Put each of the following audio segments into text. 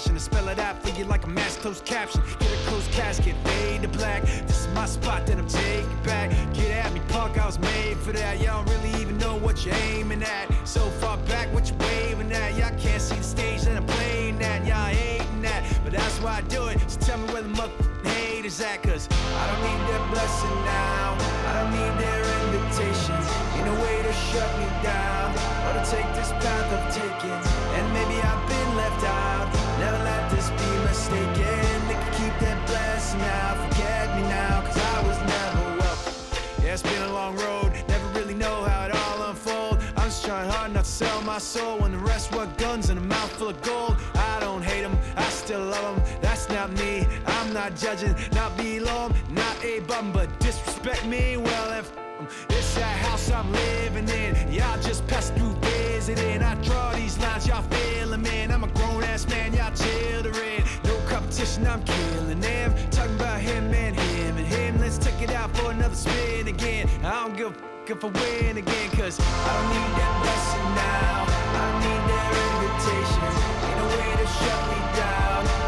passion, especially. My soul when the rest were guns and a mouth full of gold. I don't hate them, I still love them. That's not me. I'm not judging, not below 'em, not a bum, but disrespect me. Well, if it's that house I'm living in. Y'all just pass through visiting. I draw these lines, y'all feeling man. I'm a grown ass man, y'all children. No competition, I'm killing them. If I win again, cause I don't need that blessing now. I need their invitations. Ain't no way to shut me down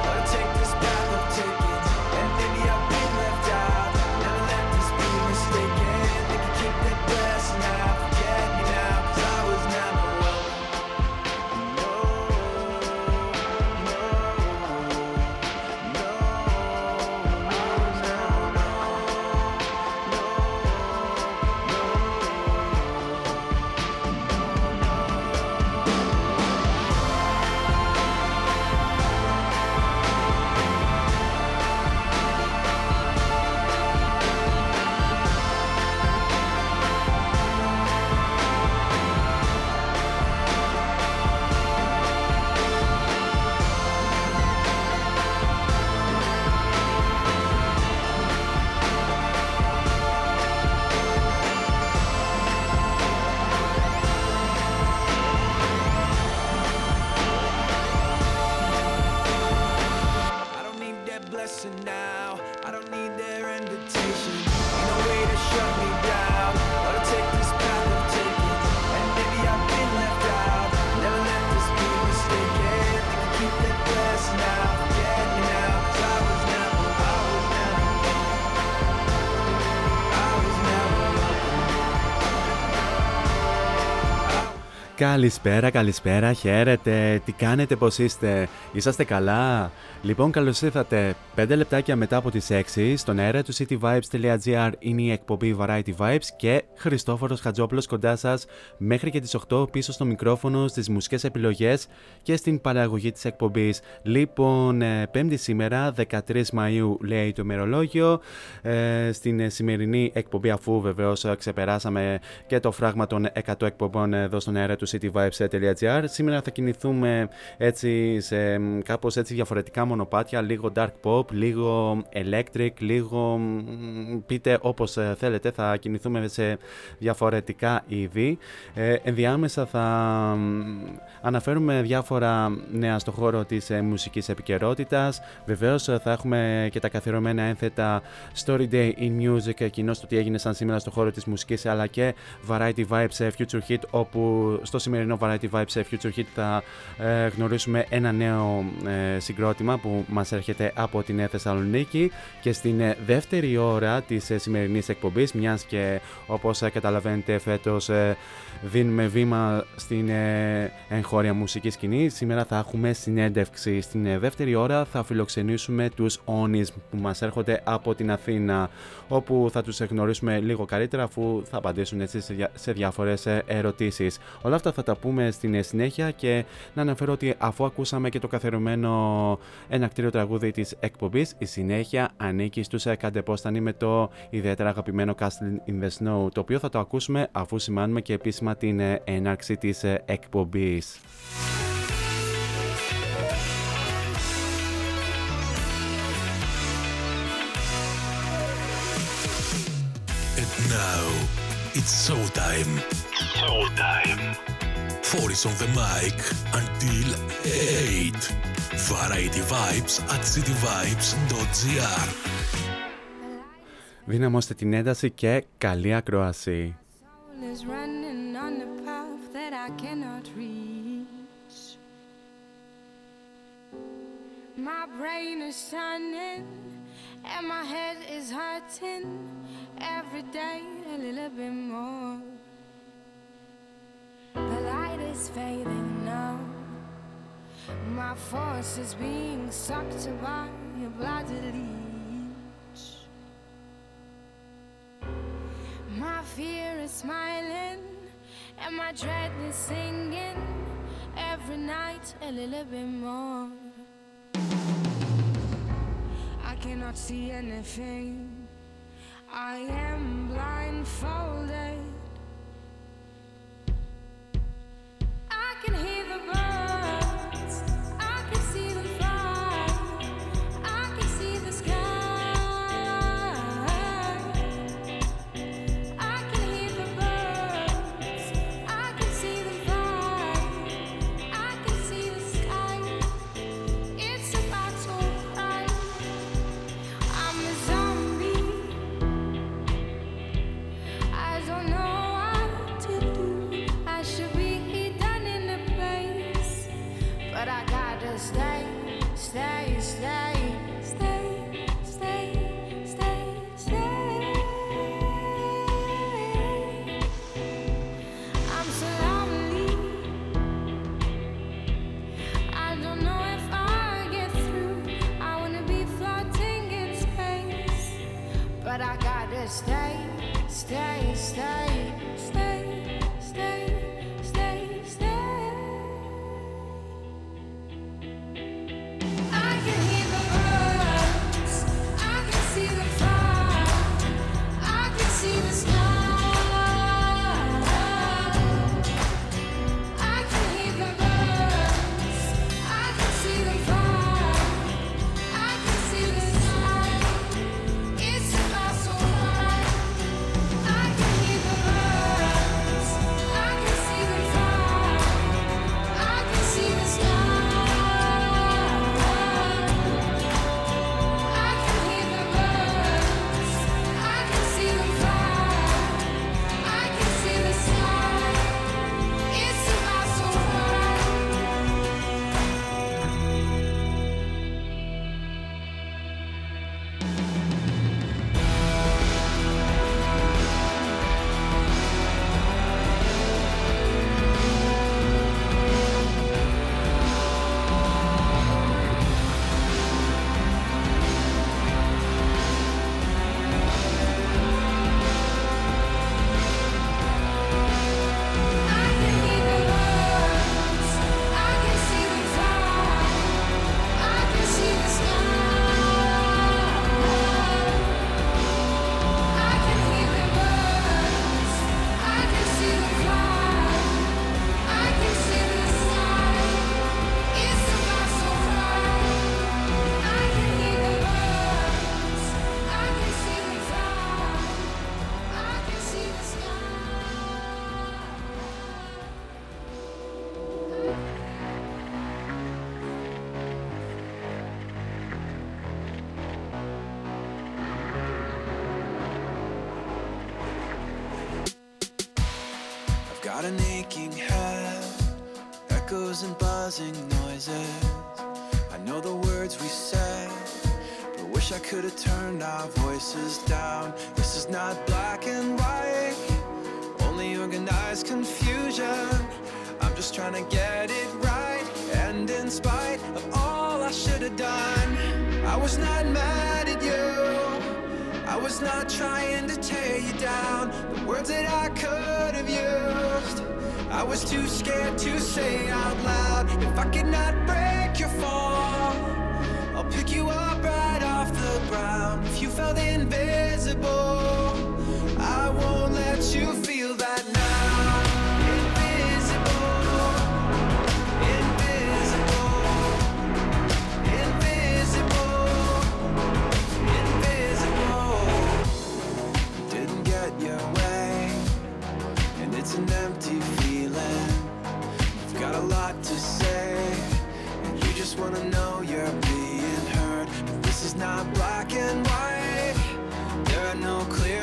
Καλησπέρα, καλησπέρα, χαίρετε. Τι κάνετε, πώς είστε, είσαστε καλά; Λοιπόν, καλώς ήρθατε. 5 λεπτάκια μετά από τις 6 στον αέρα του cityvibes.gr είναι η εκπομπή Variety Vibes και Χριστόφορος Χατζόπουλος κοντά σας μέχρι και τις 8 πίσω στο μικρόφωνο, στις μουσικές επιλογές και στην παραγωγή της εκπομπής. Λοιπόν, ε, πέμπτη σήμερα, 13 Μαΐου λέει το ημερολόγιο, ε, στην ε, σημερινή εκπομπή αφού βεβαίως ε, ξεπεράσαμε και το φράγμα των 100 εκπομπών εδώ στον αέρα του cityvibes.gr. Σήμερα θα κινηθούμε έτσι σε μ, κάπως έτσι διαφορετικά μονοπάτια, λίγο dark pop, λίγο electric, λίγο μ, πείτε όπως ε, θέλετε, θα κινηθούμε σε διαφορετικά είδη. Ε, ενδιάμεσα θα μ, αναφέρουμε διάφορα νέα στο χώρο της ε, μουσικής επικαιρότητας. Βεβαίως ε, θα έχουμε και τα καθιερωμένα ένθετα Story Day in Music, εκείνο το τι έγινε σαν σήμερα στο χώρο της μουσικής αλλά και Variety Vibes ε, Future Hit όπου στο σημερινό Variety Vibes ε, Future Hit θα ε, γνωρίσουμε ένα νέο ε, συγκρότημα που μας έρχεται από την ε, Θεσσαλονίκη και στην ε, δεύτερη ώρα της ε, σημερινής εκπομπής μιας και όπως ε, καταλαβαίνετε φέτος ε, δίνουμε βήμα στην ε, εγχώρια μουσική σκηνή. Σήμερα θα έχουμε συνέντευξη. Στην ε, δεύτερη ώρα θα φιλοξενήσουμε τους Onis που μας έρχονται από την Αθήνα όπου θα τους γνωρίσουμε λίγο καλύτερα αφού θα απαντήσουν έτσι σε, δια- σε διάφορες ε, ερωτήσεις. Όλα αυτά θα τα πούμε στην ε, συνέχεια και να αναφέρω ότι αφού ακούσαμε και το καθερωμένο ένα κτίριο τραγούδι της εκπομπής, η συνέχεια ανήκει στους ε, Καντεπόστανοι με το ιδιαίτερα αγαπημένο Castle in the Snow, το οποίο θα το ακούσουμε αφού σημάνουμε και επίσημα την ε, έναρξη της εκπομπής. 4 on the mic until 8. Variety Vibes at cityvibes.gr Δυναμώστε την ένταση και καλή ακρόαση. My brain is turning and my head is hurting every day a little bit more. is fading now. My force is being sucked by a bloody leech. My fear is smiling, and my dread is singing every night a little bit more. I cannot see anything, I am blindfolded. can hear the birds. too scared to say out loud. If I could not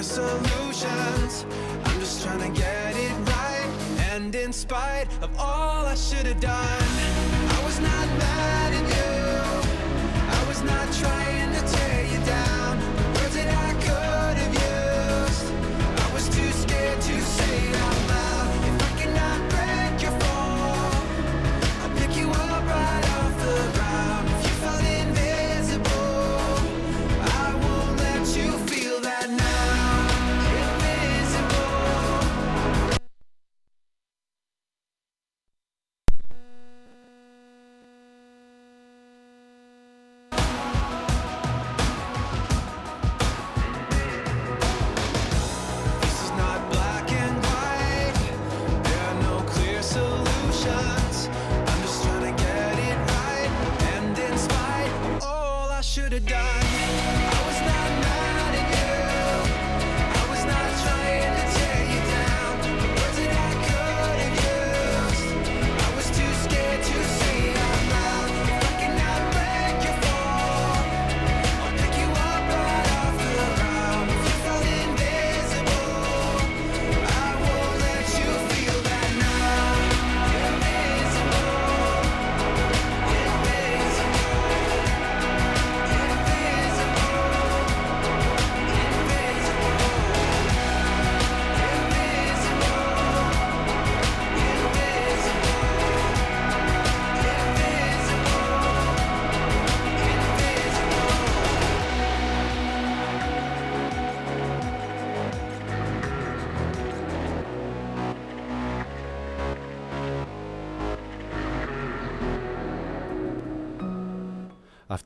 solutions. I'm just trying to get it right. And in spite of all I should have done,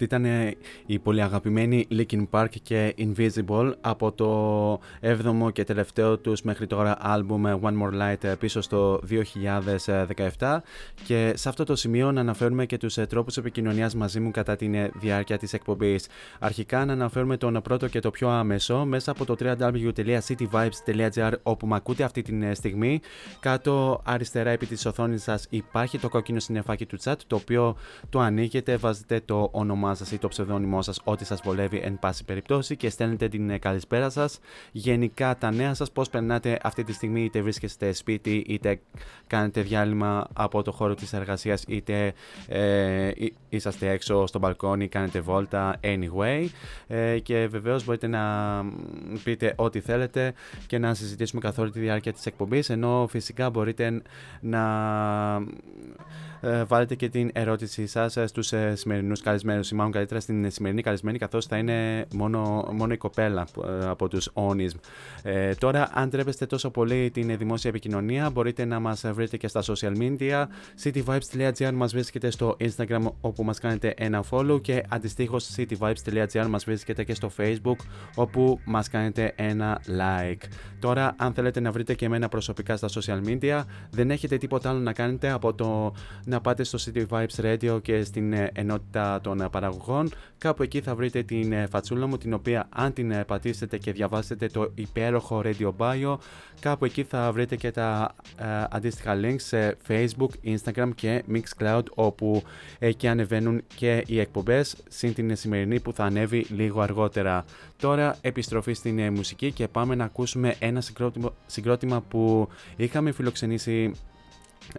Αυτή ήταν ε, η πολύ αγαπημένη Linkin Park και Invisible από το 7ο και τελευταίο τους μέχρι τώρα άλμπουμ One More Light ε, πίσω στο 2017 και σε αυτό το σημείο να αναφέρουμε και τους ε, τρόπους επικοινωνίας μαζί μου κατά τη διάρκεια της εκπομπής. Αρχικά να αναφέρουμε τον πρώτο και το πιο άμεσο μέσα από το www.cityvibes.gr όπου με ακούτε αυτή τη στιγμή. Κάτω αριστερά επί της οθόνης σας υπάρχει το κόκκινο συννεφάκι του chat το οποίο το ανοίγετε, βάζετε το όνομά σας ή το ψευδόνυμό σας, ό,τι σας βολεύει εν πάση περιπτώσει και στέλνετε την ε, καλησπέρα σας. Γενικά τα νέα σας, πώς περνάτε αυτή τη στιγμή, είτε βρίσκεστε σπίτι, είτε κάνετε διάλειμμα από το χώρο της εργασίας, είτε ε, εί- είσαστε έξω στο μπαλκόνι, κάνετε βόλτα, anyway. Ε, και βεβαίως μπορείτε να μ, πείτε ό,τι θέλετε και να συζητήσουμε καθ' όλη τη διάρκεια της εκπομπής, ενώ φυσικά μπορείτε να ε, βάλετε και την ερώτησή σας ε, στους ε, σημερινούς καλεσμένους ή μάλλον καλύτερα στην σημερινή καλεσμένη καθώς θα είναι μόνο, μόνο η κοπέλα ε, από τους Onism. Ε, τώρα αν τρέπεστε τόσο πολύ την δημόσια επικοινωνία μπορείτε να μας βρείτε και στα social media cityvibes.gr μας βρίσκεται στο Instagram όπου μας κάνετε ένα follow και αντιστοίχως cityvibes.gr μας βρίσκεται και στο Facebook όπου μας κάνετε ένα like. Τώρα αν θέλετε να βρείτε και εμένα προσωπικά στα social media δεν έχετε τίποτα άλλο να κάνετε από το να πάτε στο City Vibes Radio και στην ε, ενότητα των ε, παραγωγών. Κάπου εκεί θα βρείτε την ε, φατσούλα μου, την οποία αν την ε, πατήσετε και διαβάσετε το υπέροχο Radio Bio, κάπου εκεί θα βρείτε και τα ε, αντίστοιχα links σε Facebook, Instagram και Mixcloud, όπου εκεί ανεβαίνουν και οι εκπομπές, συν την σημερινή που θα ανέβει λίγο αργότερα. Τώρα επιστροφή στην ε, μουσική και πάμε να ακούσουμε ένα συγκρότημα, συγκρότημα που είχαμε φιλοξενήσει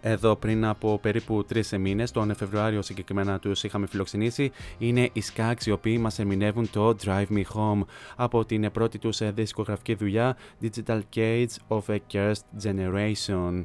εδώ πριν από περίπου τρεις μήνες, τον Φεβρουάριο συγκεκριμένα τους είχαμε φιλοξενήσει, είναι οι Skax οι οποίοι μας ερμηνεύουν το Drive Me Home από την πρώτη τους δισκογραφική δουλειά Digital Cage of a Cursed Generation.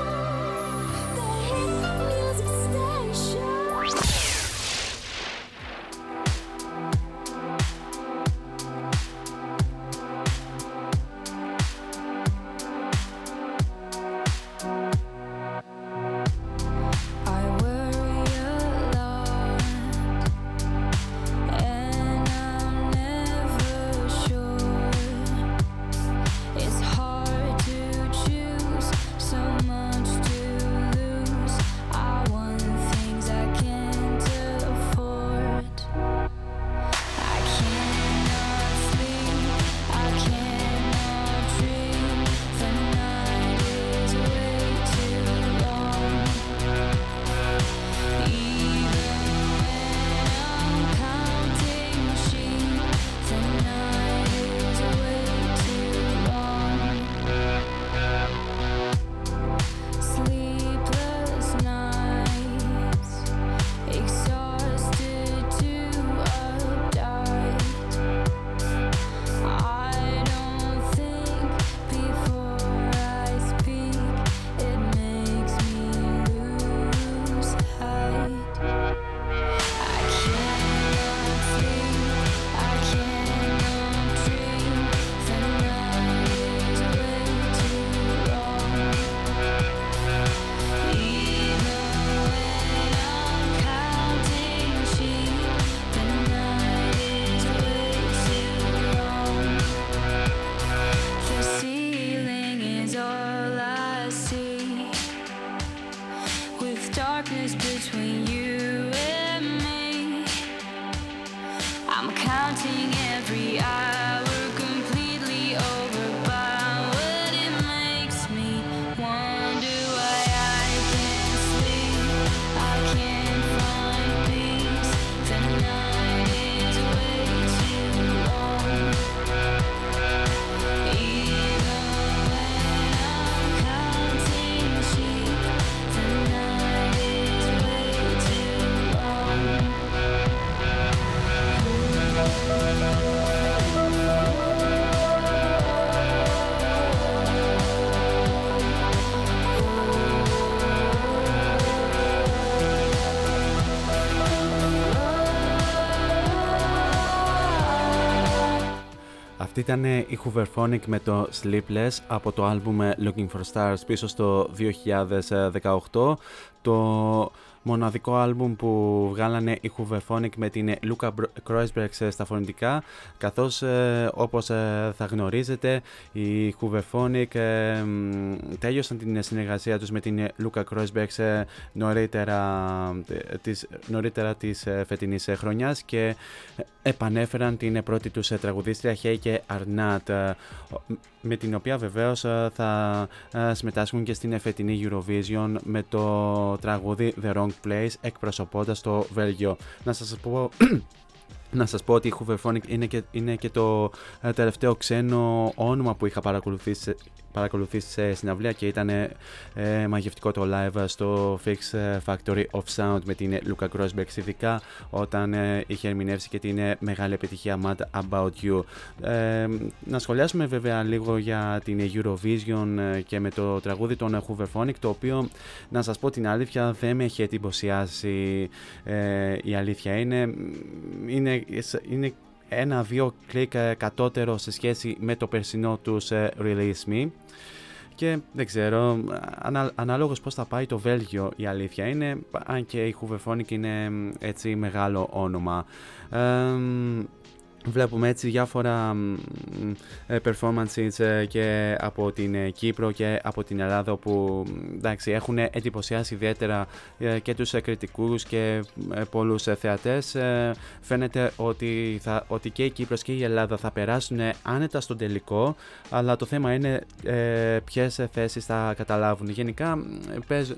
Ήταν η Hooverphonic με το Sleepless από το άλμπουμ Looking for Stars πίσω στο 2018. Το μοναδικό άλμπουμ που βγάλανε η Hooverphonic με την Luca Kreuzberg στα φωνητικά καθώς ε, όπως ε, θα γνωρίζετε η Hooverphonic ε, τέλειωσαν την συνεργασία τους με την Luca Kreuzberg νωρίτερα της, νωρίτερα της φετινής χρονιάς και επανέφεραν την πρώτη τους τραγουδίστρια Heike Arnat με την οποία βεβαίως θα συμμετάσχουν και στην φετινή Eurovision με το τραγούδι The Wrong Place εκπροσωπώντας το Βέλγιο. Να σας πω να σας πω ότι η Hooverphonic είναι και, είναι και το ε, τελευταίο ξένο όνομα που είχα παρακολουθήσει, παρακολουθήσει σε συναυλία και ήταν ε, μαγευτικό το live στο Fix Factory of Sound με την Luca Grosbeck ειδικά όταν ε, είχε ερμηνεύσει και την ε, μεγάλη επιτυχία Mad About You. Ε, να σχολιάσουμε βέβαια λίγο για την Eurovision και με το τραγούδι των Hooverphonic το οποίο να σας πω την αλήθεια δεν με έχει εντυπωσιάσει η αλήθεια είναι, είναι, είναι ένα-δύο κλικ κατώτερο σε σχέση με το περσινό τους Release Me και δεν ξέρω, ανα, ανάλογος πώς θα πάει το Βέλγιο η αλήθεια είναι, αν και η Hooverphonic είναι έτσι μεγάλο όνομα. Βλέπουμε έτσι διάφορα ε, performances ε, και από την ε, Κύπρο και από την Ελλάδα που εντάξει, έχουν εντυπωσιάσει ιδιαίτερα και τους κριτικούς και πολλούς θεατές. Φαίνεται ότι, θα, ότι και η Κύπρος και η Ελλάδα θα περάσουν άνετα στον τελικό αλλά το θέμα είναι ποιες θέσεις θα καταλάβουν. Γενικά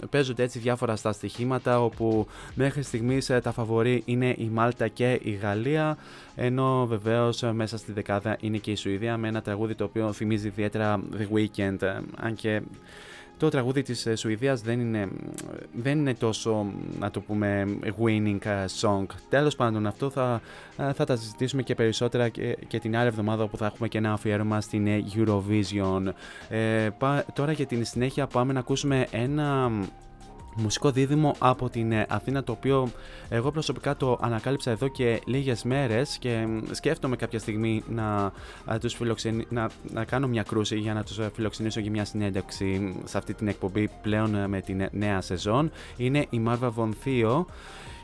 παίζονται έτσι διάφορα στα στοιχήματα όπου μέχρι στιγμής τα φαβορή είναι η Μάλτα και η Γαλλία ενώ βεβαίως μέσα στη δεκάδα είναι και η Σουηδία με ένα τραγούδι το οποίο θυμίζει ιδιαίτερα The Weekend. Αν και το τραγούδι της Σουηδίας δεν είναι, δεν είναι τόσο, να το πούμε, winning song. Τέλος πάντων, αυτό θα, θα τα συζητήσουμε και περισσότερα και, και την άλλη εβδομάδα που θα έχουμε και ένα αφιέρωμα στην Eurovision. Ε, τώρα για την συνέχεια πάμε να ακούσουμε ένα μουσικό δίδυμο από την ε, Αθήνα το οποίο εγώ προσωπικά το ανακάλυψα εδώ και λίγες μέρες και σκέφτομαι κάποια στιγμή να, ε, τους να, να κάνω μια κρούση για να τους ε, φιλοξενήσω για μια συνέντευξη σε αυτή την εκπομπή πλέον με την νέα σεζόν είναι η Μάρβα Βονθείο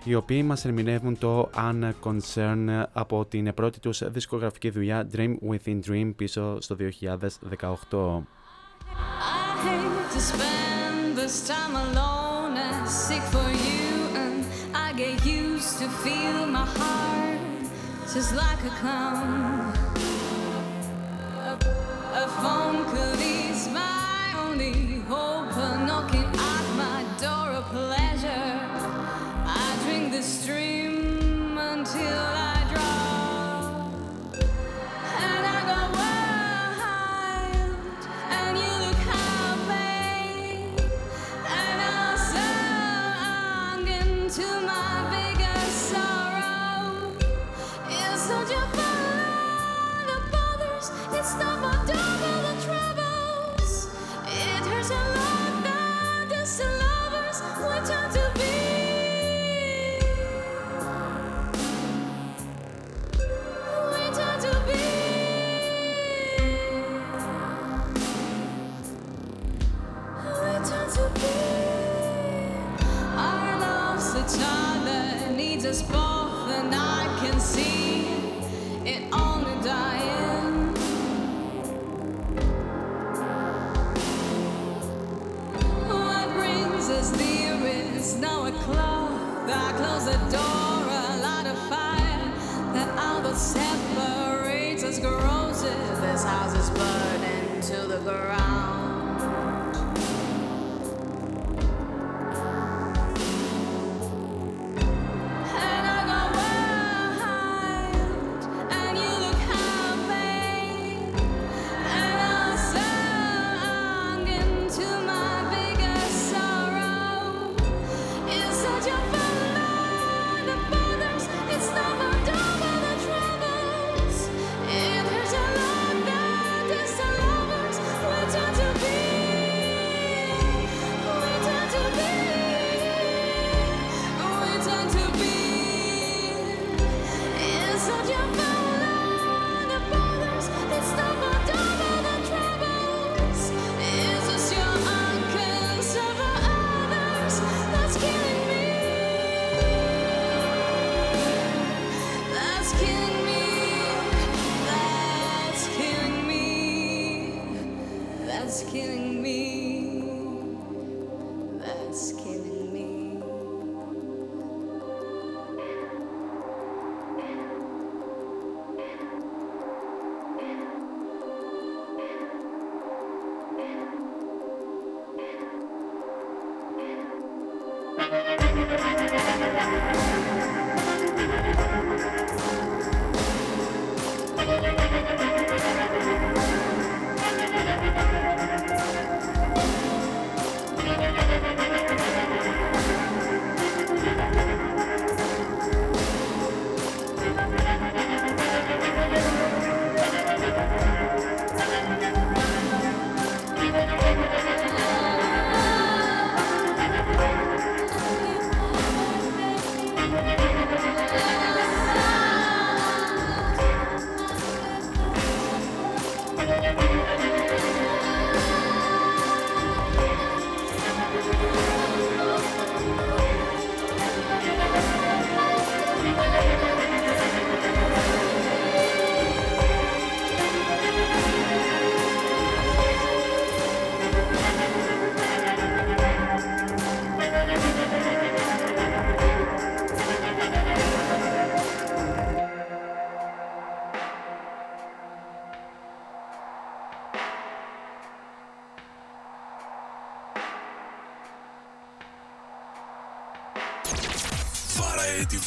οι οποίοι μας ερμηνεύουν το Unconcern από την πρώτη τους δισκογραφική δουλειά Dream Within Dream πίσω στο 2018. Sick for you, and I get used to feel my heart just like a clown. A, a phone could ease my only hope, knocking at my door of pleasure. I drink the stream until I. leads us both, and I can see it only dying. What brings us now a. I close the door, a light of fire that separates us. This house is burned into the ground.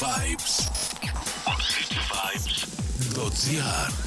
Vibes. On cityvibes.gr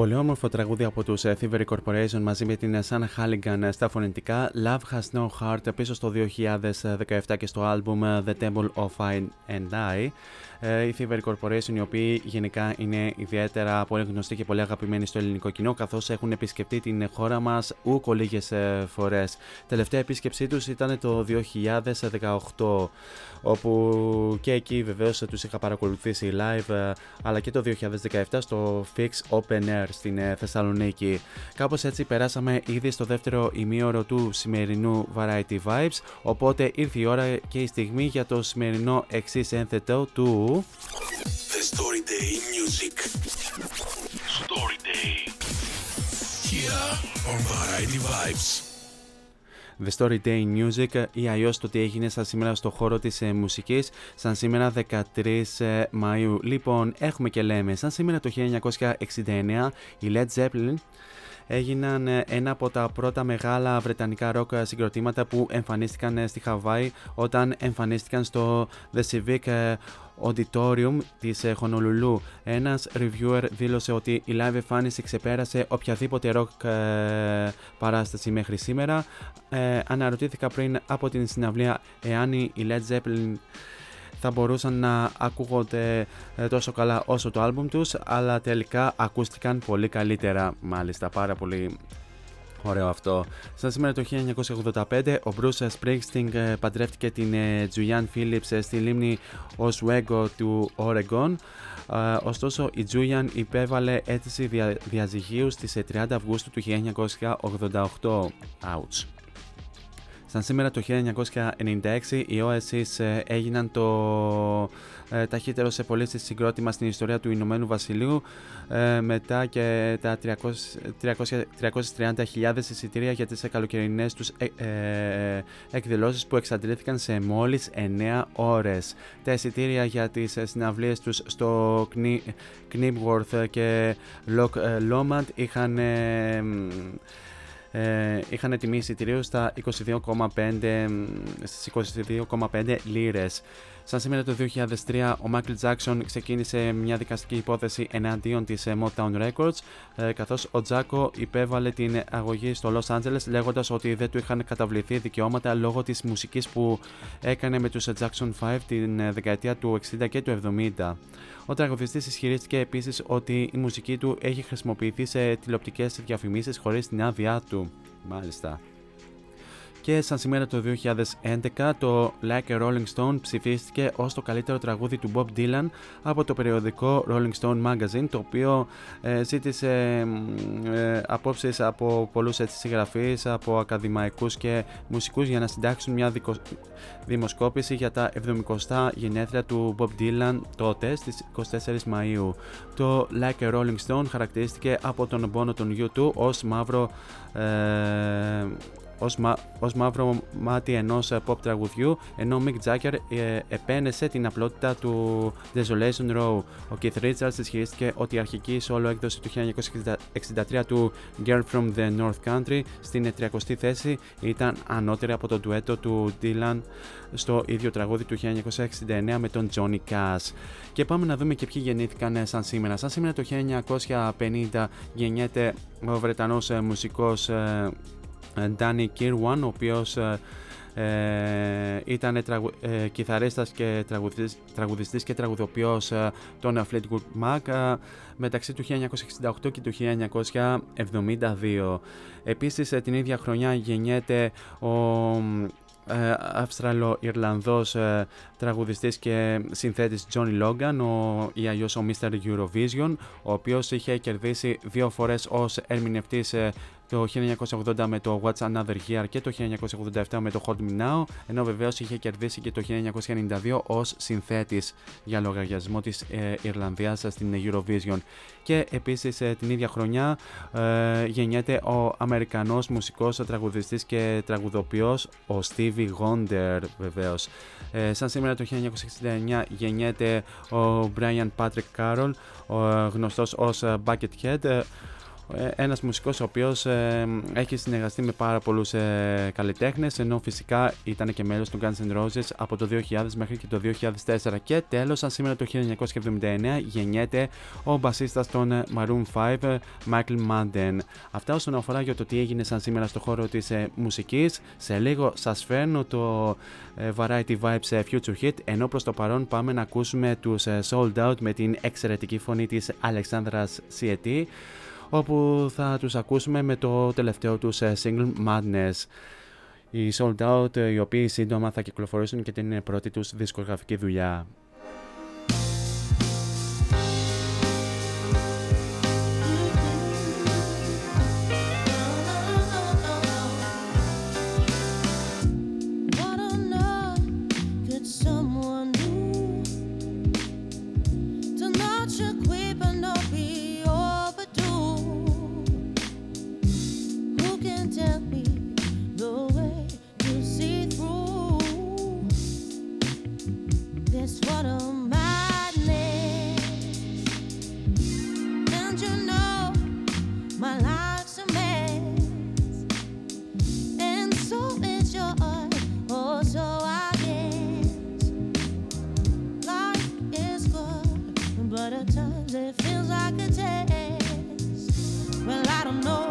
Πολύ όμορφο τραγούδι από τους ε, Thievery Corporation μαζί με την Sun Halligan στα φωνητικά Love Has No Heart πίσω στο 2017 και στο album The Temple of I and I ε, η Thievery Corporation, οι οποίοι γενικά είναι ιδιαίτερα πολύ γνωστοί και πολύ αγαπημένοι στο ελληνικό κοινό, καθώς έχουν επισκεφτεί την χώρα μας ούκο λίγες φορές. Τελευταία επίσκεψή τους ήταν το 2018 όπου και εκεί βεβαίως τους είχα παρακολουθήσει live ε, αλλά και το 2017 στο Fix Open Air στην ε, Θεσσαλονίκη. Κάπως έτσι περάσαμε ήδη στο δεύτερο ημίωρο του σημερινού Variety Vibes οπότε ήρθε η ώρα και η στιγμή για το σημερινό εξής ένθετο του The Story Day Music Story Day Here on Variety Vibes; The Story Day Music ή αλλιώς το τι έγινε σαν σήμερα στο χώρο της ε, μουσικής σαν σήμερα 13 ε, Μαΐου. Λοιπόν, έχουμε και λέμε, σαν σήμερα το 1969 η Led Zeppelin έγιναν ε, ένα από τα πρώτα μεγάλα βρετανικά ροκ συγκροτήματα που εμφανίστηκαν στη Χαβάη όταν εμφανίστηκαν στο The Civic Auditorium της Honolulu. Ένας reviewer δήλωσε ότι η live εμφάνιση ξεπέρασε οποιαδήποτε rock ε, παράσταση μέχρι σήμερα. Ε, αναρωτήθηκα πριν από την συναυλία εάν η Led Zeppelin θα μπορούσαν να ακούγονται ε, τόσο καλά όσο το άλμπουμ τους αλλά τελικά ακούστηκαν πολύ καλύτερα μάλιστα πάρα πολύ Ωραίο αυτό. Σαν σήμερα το 1985 ο Bruce Springsteen ε, παντρεύτηκε την Julianne Phillips στη λίμνη Oswego του Oregon. Ωστόσο η Julian υπέβαλε αίτηση διαζυγίου στις 30 Αυγούστου του 1988. Ouch. Σαν σήμερα το 1996 οι Oasis ε, έγιναν το ε, ταχύτερο σε πωλήσει συγκρότημα στην ιστορία του Ηνωμένου Βασιλείου ε, μετά και τα 330.000 εισιτήρια για τις καλοκαιρινές τους ε, ε, εκδηλώσεις που εξαντλήθηκαν σε μόλις 9 ώρες. Τα εισιτήρια για τις συναυλίες τους στο Knibworth και Loch Lomond είχαν ε, είχαν τιμή εισιτηρίου στα 22,5 στις 22,5 λίρες. Σαν σήμερα το 2003, ο Michael Jackson ξεκίνησε μια δικαστική υπόθεση εναντίον της ε, Motown Records, ε, καθώς ο Τζάκο υπέβαλε την αγωγή στο Los Angeles λέγοντας ότι δεν του είχαν καταβληθεί δικαιώματα λόγω της μουσικής που έκανε με τους Jackson 5 την ε, δεκαετία του 60 και του 70. Ο τραγουδιστής ισχυρίστηκε επίσης ότι η μουσική του έχει χρησιμοποιηθεί σε τηλεοπτικές διαφημίσεις χωρίς την άδειά του. Μάλιστα και σαν σήμερα το 2011 το Like a Rolling Stone ψηφίστηκε ως το καλύτερο τραγούδι του Bob Dylan από το περιοδικό Rolling Stone Magazine το οποίο ε, ζήτησε ε, απόψεις από πολλούς έτσι συγγραφείς, από ακαδημαϊκούς και μουσικούς για να συντάξουν μια δικο... δημοσκόπηση για τα 70 γενέθλια του Bob Dylan τότε στις 24 Μαΐου. Το Like a Rolling Stone χαρακτηρίστηκε από τον πόνο των U2 ως μαύρο ε, ως, μα, ως μαύρο μάτι ενός pop τραγουδιού ενώ ο Mick Jagger ε, επένεσε την απλότητα του Desolation Row. Ο Keith Richards ισχυρίστηκε ότι η αρχική solo έκδοση του 1963 του Girl from the North Country στην 30η θέση ήταν ανώτερη από το ντουέτο του Dylan στο ίδιο τραγούδι του 1969 με τον Johnny Cash. Και πάμε να δούμε και ποιοι γεννήθηκαν ε, σαν σήμερα. Σαν σήμερα το 1950 γεννιέται ο Βρετανός ε, μουσικός Danny Kirwan, ο οποίος ε, ε, ήταν τραγου, ε, κιθαρίστας και τραγουδιστής, τραγουδιστής και τραγουδοποιός ε, των Fleetwood Mac ε, μεταξύ του 1968 και του 1972. Επίσης την ίδια χρονιά γεννιέται ο Αυστραλο-Ιρλανδός τραγουδιστής και συνθέτης Johnny Logan ο, ή αλλιώς ο Mr. Eurovision ο οποίος είχε κερδίσει δύο φορές ως ερμηνευτής το 1980 με το What's Another Year και το 1987 με το Hold Me Now, ενώ βεβαίως είχε κερδίσει και το 1992 ως συνθέτης για λογαριασμό της ε, Ιρλανδίας στην Eurovision. Και επίσης ε, την ίδια χρονιά ε, γεννιέται ο Αμερικανός μουσικός τραγουδιστής και τραγουδοποιός ο Stevie Wonder βεβαίως. Ε, σαν σήμερα το 1969 γεννιέται ο Brian Patrick Carroll, ο γνωστός ως Buckethead, ε, ένας μουσικός ο οποίος ε, έχει συνεργαστεί με πάρα πολλούς ε, καλλιτέχνες ενώ φυσικά ήταν και μέλος του Guns N' Roses από το 2000 μέχρι και το 2004 και τέλος σαν σήμερα το 1979 γεννιέται ο μπασίστας των Maroon 5 Michael Madden. Αυτά όσον αφορά για το τι έγινε σαν σήμερα στο χώρο της μουσικής. Σε λίγο σας φέρνω το Variety Vibes Future Hit. Ενώ προς το παρόν πάμε να ακούσουμε τους Sold Out με την εξαιρετική φωνή της Αλεξάνδρας Σιετή όπου θα τους ακούσουμε με το τελευταίο τους ε, single Madness. Οι Sold Out, ε, οι οποίοι σύντομα θα κυκλοφορήσουν και την πρώτη τους δισκογραφική δουλειά. it feels like a test. Well, I don't know.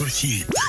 sur Hit.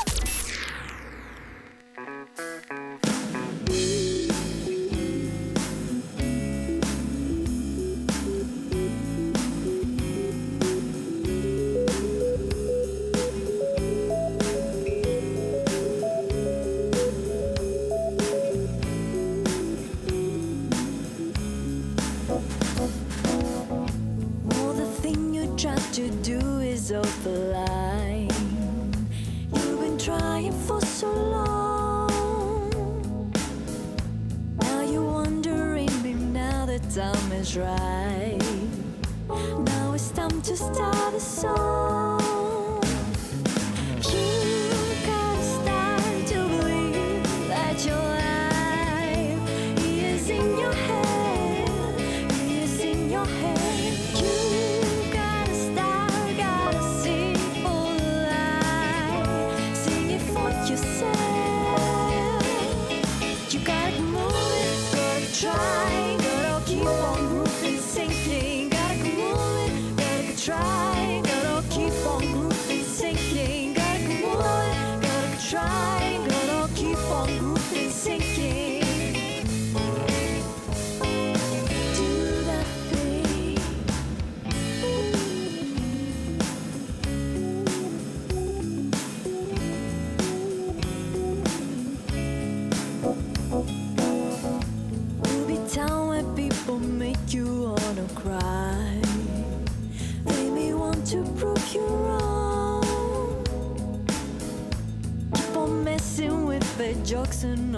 listen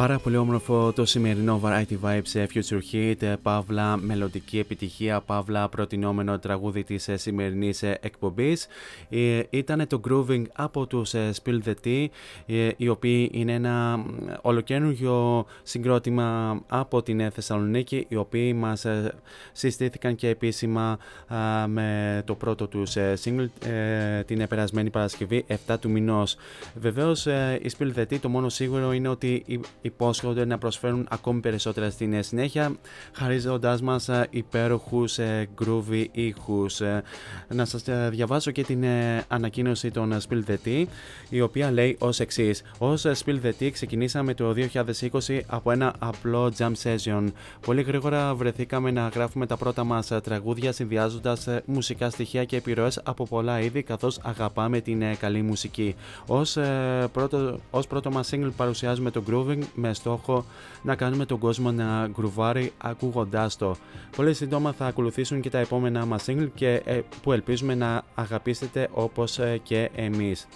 Πάρα πολύ όμορφο το σημερινό Variety Vibes σε Future Hit, παύλα μελλοντική επιτυχία, παύλα προτινόμενο τραγούδι της ε, σημερινής ε, εκπομπής. Ε, Ήταν το Grooving από τους ε, Spill the Tea, ε, οι οποίοι είναι ένα μ, ολοκαίνουργιο συγκρότημα από την ε, Θεσσαλονίκη, οι οποίοι μας ε, συστήθηκαν και επίσημα α, με το πρώτο τους ε, single ε, την περασμένη Παρασκευή 7 του μηνός. Βεβαίως ε, οι Spill the Tea το μόνο σίγουρο είναι ότι υ- υπόσχονται να προσφέρουν ακόμη περισσότερα στην ε, συνέχεια χαρίζοντάς μας ε, υπέροχους ε, groovy ήχους. Ε, Να σας ε, διαβάσω και την ε, ανακοίνωση των ε, Spill the Tea η οποία λέει ως εξής Ως ε, Spill the Tea ξεκινήσαμε το 2020 από ένα απλό jam session. Πολύ γρήγορα βρεθήκαμε να γράφουμε τα πρώτα μας ε, τραγούδια συνδυάζοντας ε, μουσικά στοιχεία και επιρροές από πολλά είδη καθώς αγαπάμε την ε, καλή μουσική. Ως, ε, πρώτο, ως πρώτο μας single παρουσιάζουμε το grooving με στόχο να κάνουμε τον κόσμο να γκρουβάρει ακούγοντάς το. Πολύ σύντομα θα ακολουθήσουν και τα επόμενα μας single και, ε, που ελπίζουμε να αγαπήσετε όπως ε, και εμείς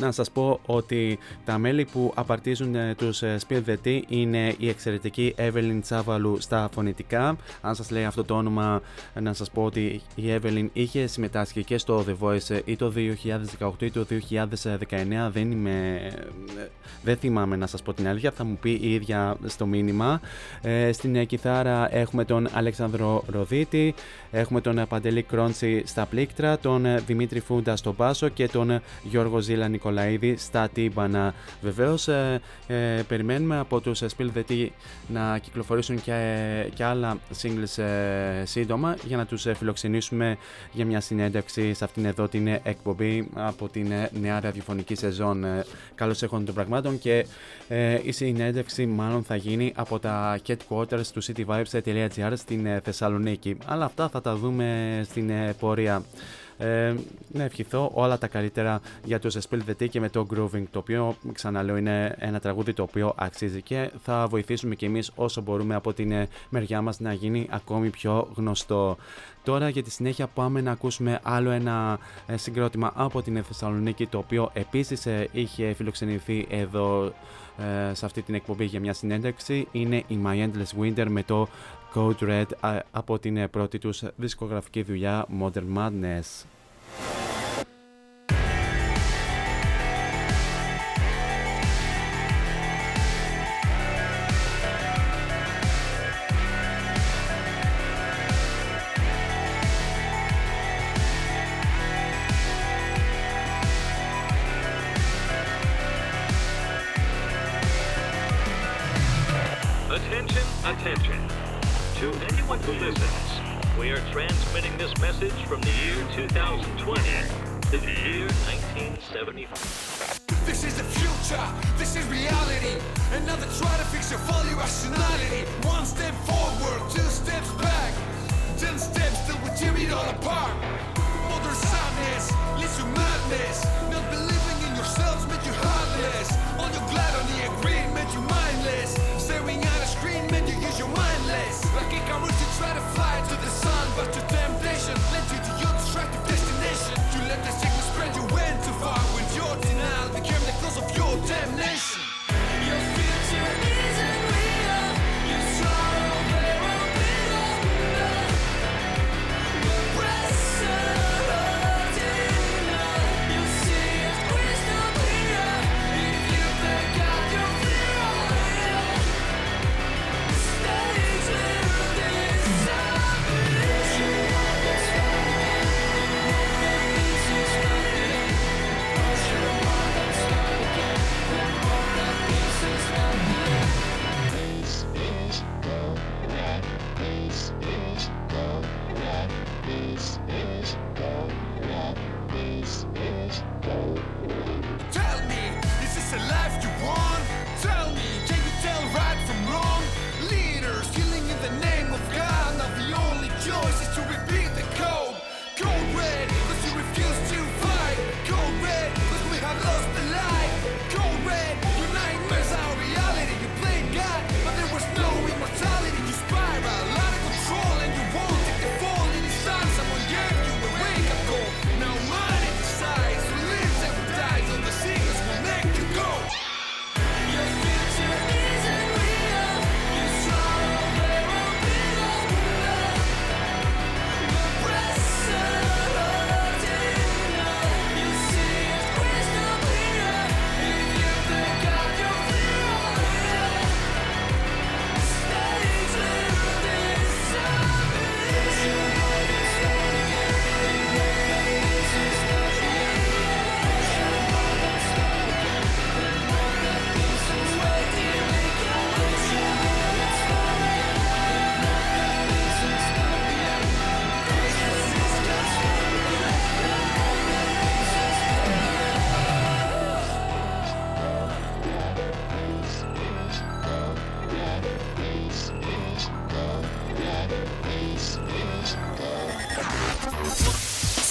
να σας πω ότι τα μέλη που απαρτίζουν ε, τους ε, Spill the Tea είναι η εξαιρετική Evelyn Τσάβαλου στα φωνητικά. Αν σας λέει αυτό το όνομα, ε, να σας πω ότι η Evelyn είχε συμμετάσχει και στο The Voice ε, ή το 2018 ή το 2019. Δεν, είμαι, ε, δεν θυμάμαι να σας πω την αλήθεια, θα μου πει η ίδια στο μήνυμα. Ε, στην ε, κιθάρα έχουμε τον Αλέξανδρο Ροδίτη, έχουμε τον ε, Παντελή Κρόντσι στα πλήκτρα, τον ε, Δημήτρη Φούντα στο μπάσο και τον ε, Γιώργο Ζήλα Νικολαίδη στα τύμπανα. Βεβαίως ε, ε, περιμένουμε από τους Spill the Tea να κυκλοφορήσουν και, και άλλα singles ε, σύντομα για να τους φιλοξενήσουμε για μια συνέντευξη σε αυτήν εδώ την εκπομπή από την νέα ραδιοφωνική σεζόν. Καλώς έχουν των πραγμάτων και η συνέντευξη μάλλον θα γίνει από τα headquarters του cityvibes.gr στην Θεσσαλονίκη. Αλλά αυτά θα τα δούμε στην πορεία. Ε, να ευχηθώ όλα τα καλύτερα για τους Spill the Tea και με το Grooving το οποίο ξαναλέω είναι ένα τραγούδι το οποίο αξίζει και θα βοηθήσουμε και εμείς όσο μπορούμε από την ε, μεριά μας να γίνει ακόμη πιο γνωστό. Τώρα για τη συνέχεια πάμε να ακούσουμε άλλο ένα ε, συγκρότημα από την Θεσσαλονίκη το οποίο επίσης ε, είχε φιλοξενηθεί εδώ σε αυτή την εκπομπή για μια συνέντευξη είναι η My Endless Winter με το Code Red από την πρώτη τους δισκογραφική δουλειά Modern Madness.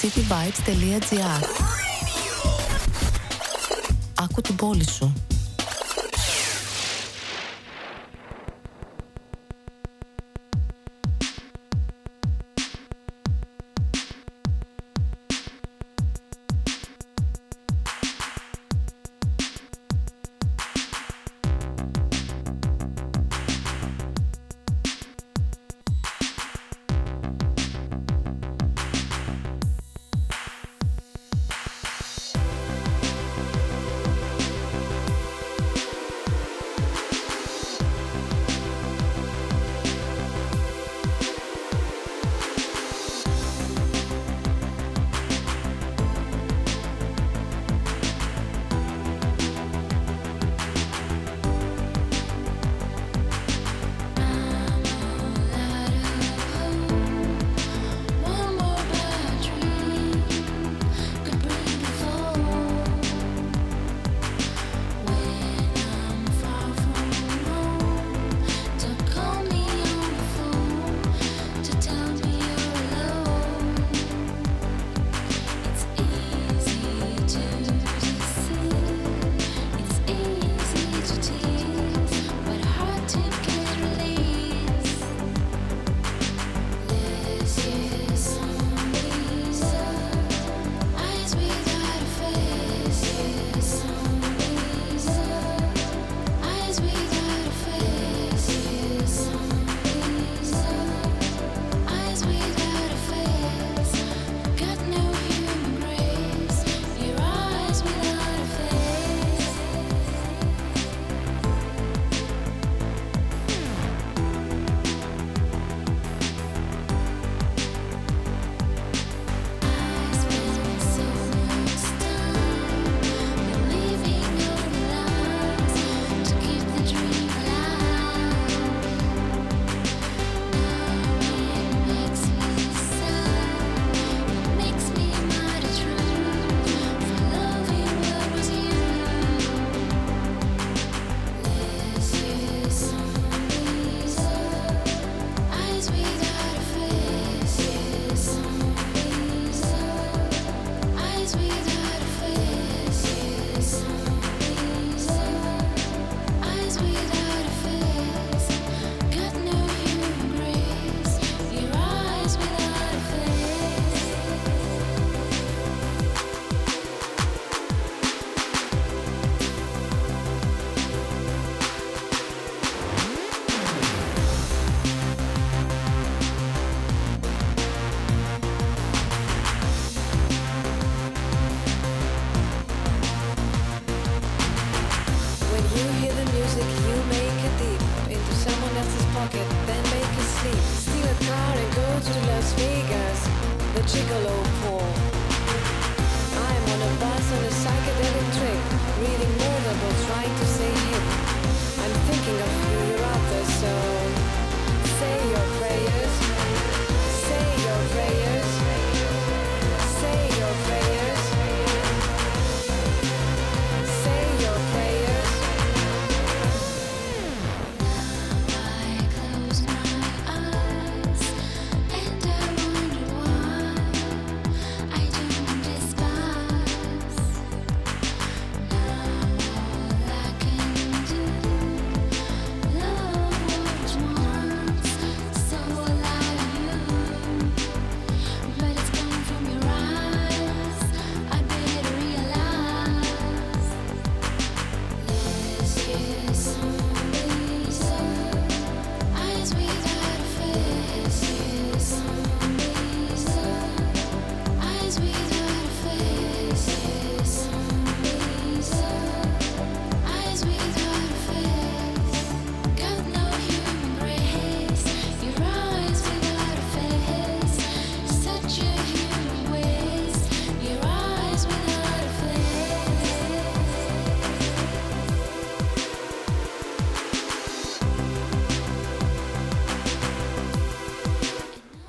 cityvibes.gr Άκου την πόλη σου.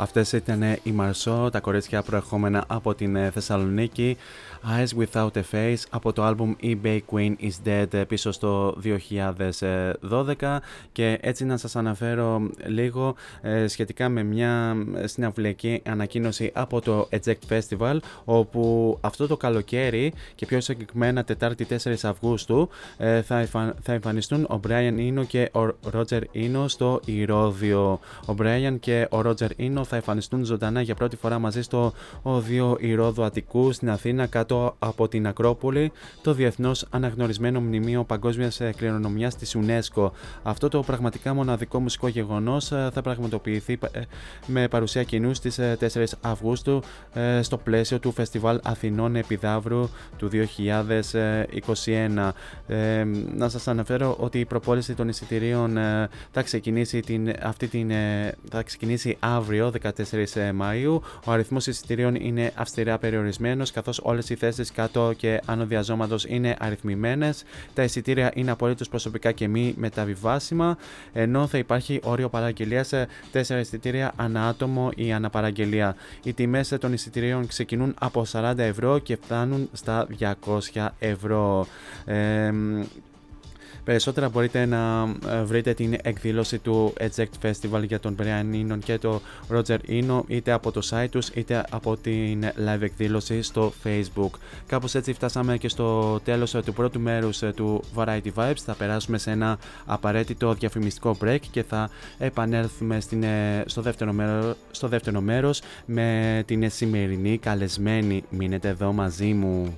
Αυτές ήταν η Μαρσό, τα κορίτσια προερχόμενα από την ε, Θεσσαλονίκη. Eyes Without a Face από το album eBay Queen is Dead ε, πίσω στο 2012 και έτσι να σας αναφέρω λίγο ε, σχετικά με μια συναυλιακή ανακοίνωση από το Eject Festival όπου αυτό το καλοκαίρι και πιο συγκεκριμένα Τετάρτη 4 Αυγούστου θα, θα εμφανιστούν ο Brian Eno και ο Roger Eno στο Ηρώδιο. Ο Brian και ο Roger Eno θα εμφανιστούν ζωντανά για πρώτη φορά μαζί στο Οδείο Ηρόδου Αττικού στην Αθήνα κάτω από την Ακρόπολη, το διεθνώς αναγνωρισμένο μνημείο παγκόσμιας κληρονομιάς της UNESCO. Αυτό το πραγματικά μοναδικό μουσικό γεγονός ε, θα πραγματοποιηθεί ε, με παρουσία κοινού στις 4 Αυγούστου ε, στο πλαίσιο του Φεστιβάλ Αθηνών Επιδαύρου του 2021. να σας αναφέρω ότι η προπόληση των εισιτηρίων θα ξεκινήσει, την, αυτή την, θα ξεκινήσει αύριο 14 Μαΐου. Ο αριθμός εισιτηρίων είναι αυστηρά περιορισμένος καθώς όλες οι θέσεις κάτω και άνω διαζώματος είναι αριθμημένες. Τα εισιτήρια είναι απολύτως προσωπικά και μη μεταβιβάσιμα ενώ θα υπάρχει όριο παραγγελίας σε 4 εισιτήρια ανά άτομο ή αναπαραγγελία. Οι τιμές των εισιτηρίων ξεκινούν από 40 ευρώ και φτάνουν στα 200 ευρώ. Ε, Περισσότερα μπορείτε να ε, βρείτε την εκδήλωση του Eject Festival για τον Brian Eno και το Roger Eno είτε από το site τους είτε από την live εκδήλωση στο Facebook. Κάπως έτσι φτάσαμε και στο τέλος ε, του πρώτου μέρους ε, του Variety Vibes. Θα περάσουμε σε ένα απαραίτητο διαφημιστικό break και θα επανέλθουμε στην, στο, δεύτερο μέρο, στο δεύτερο μέρος με την σημερινή καλεσμένη. Μείνετε εδώ μαζί μου.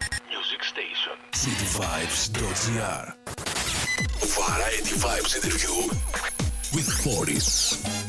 station. cityvibes.gr Variety Vibes interview with Boris.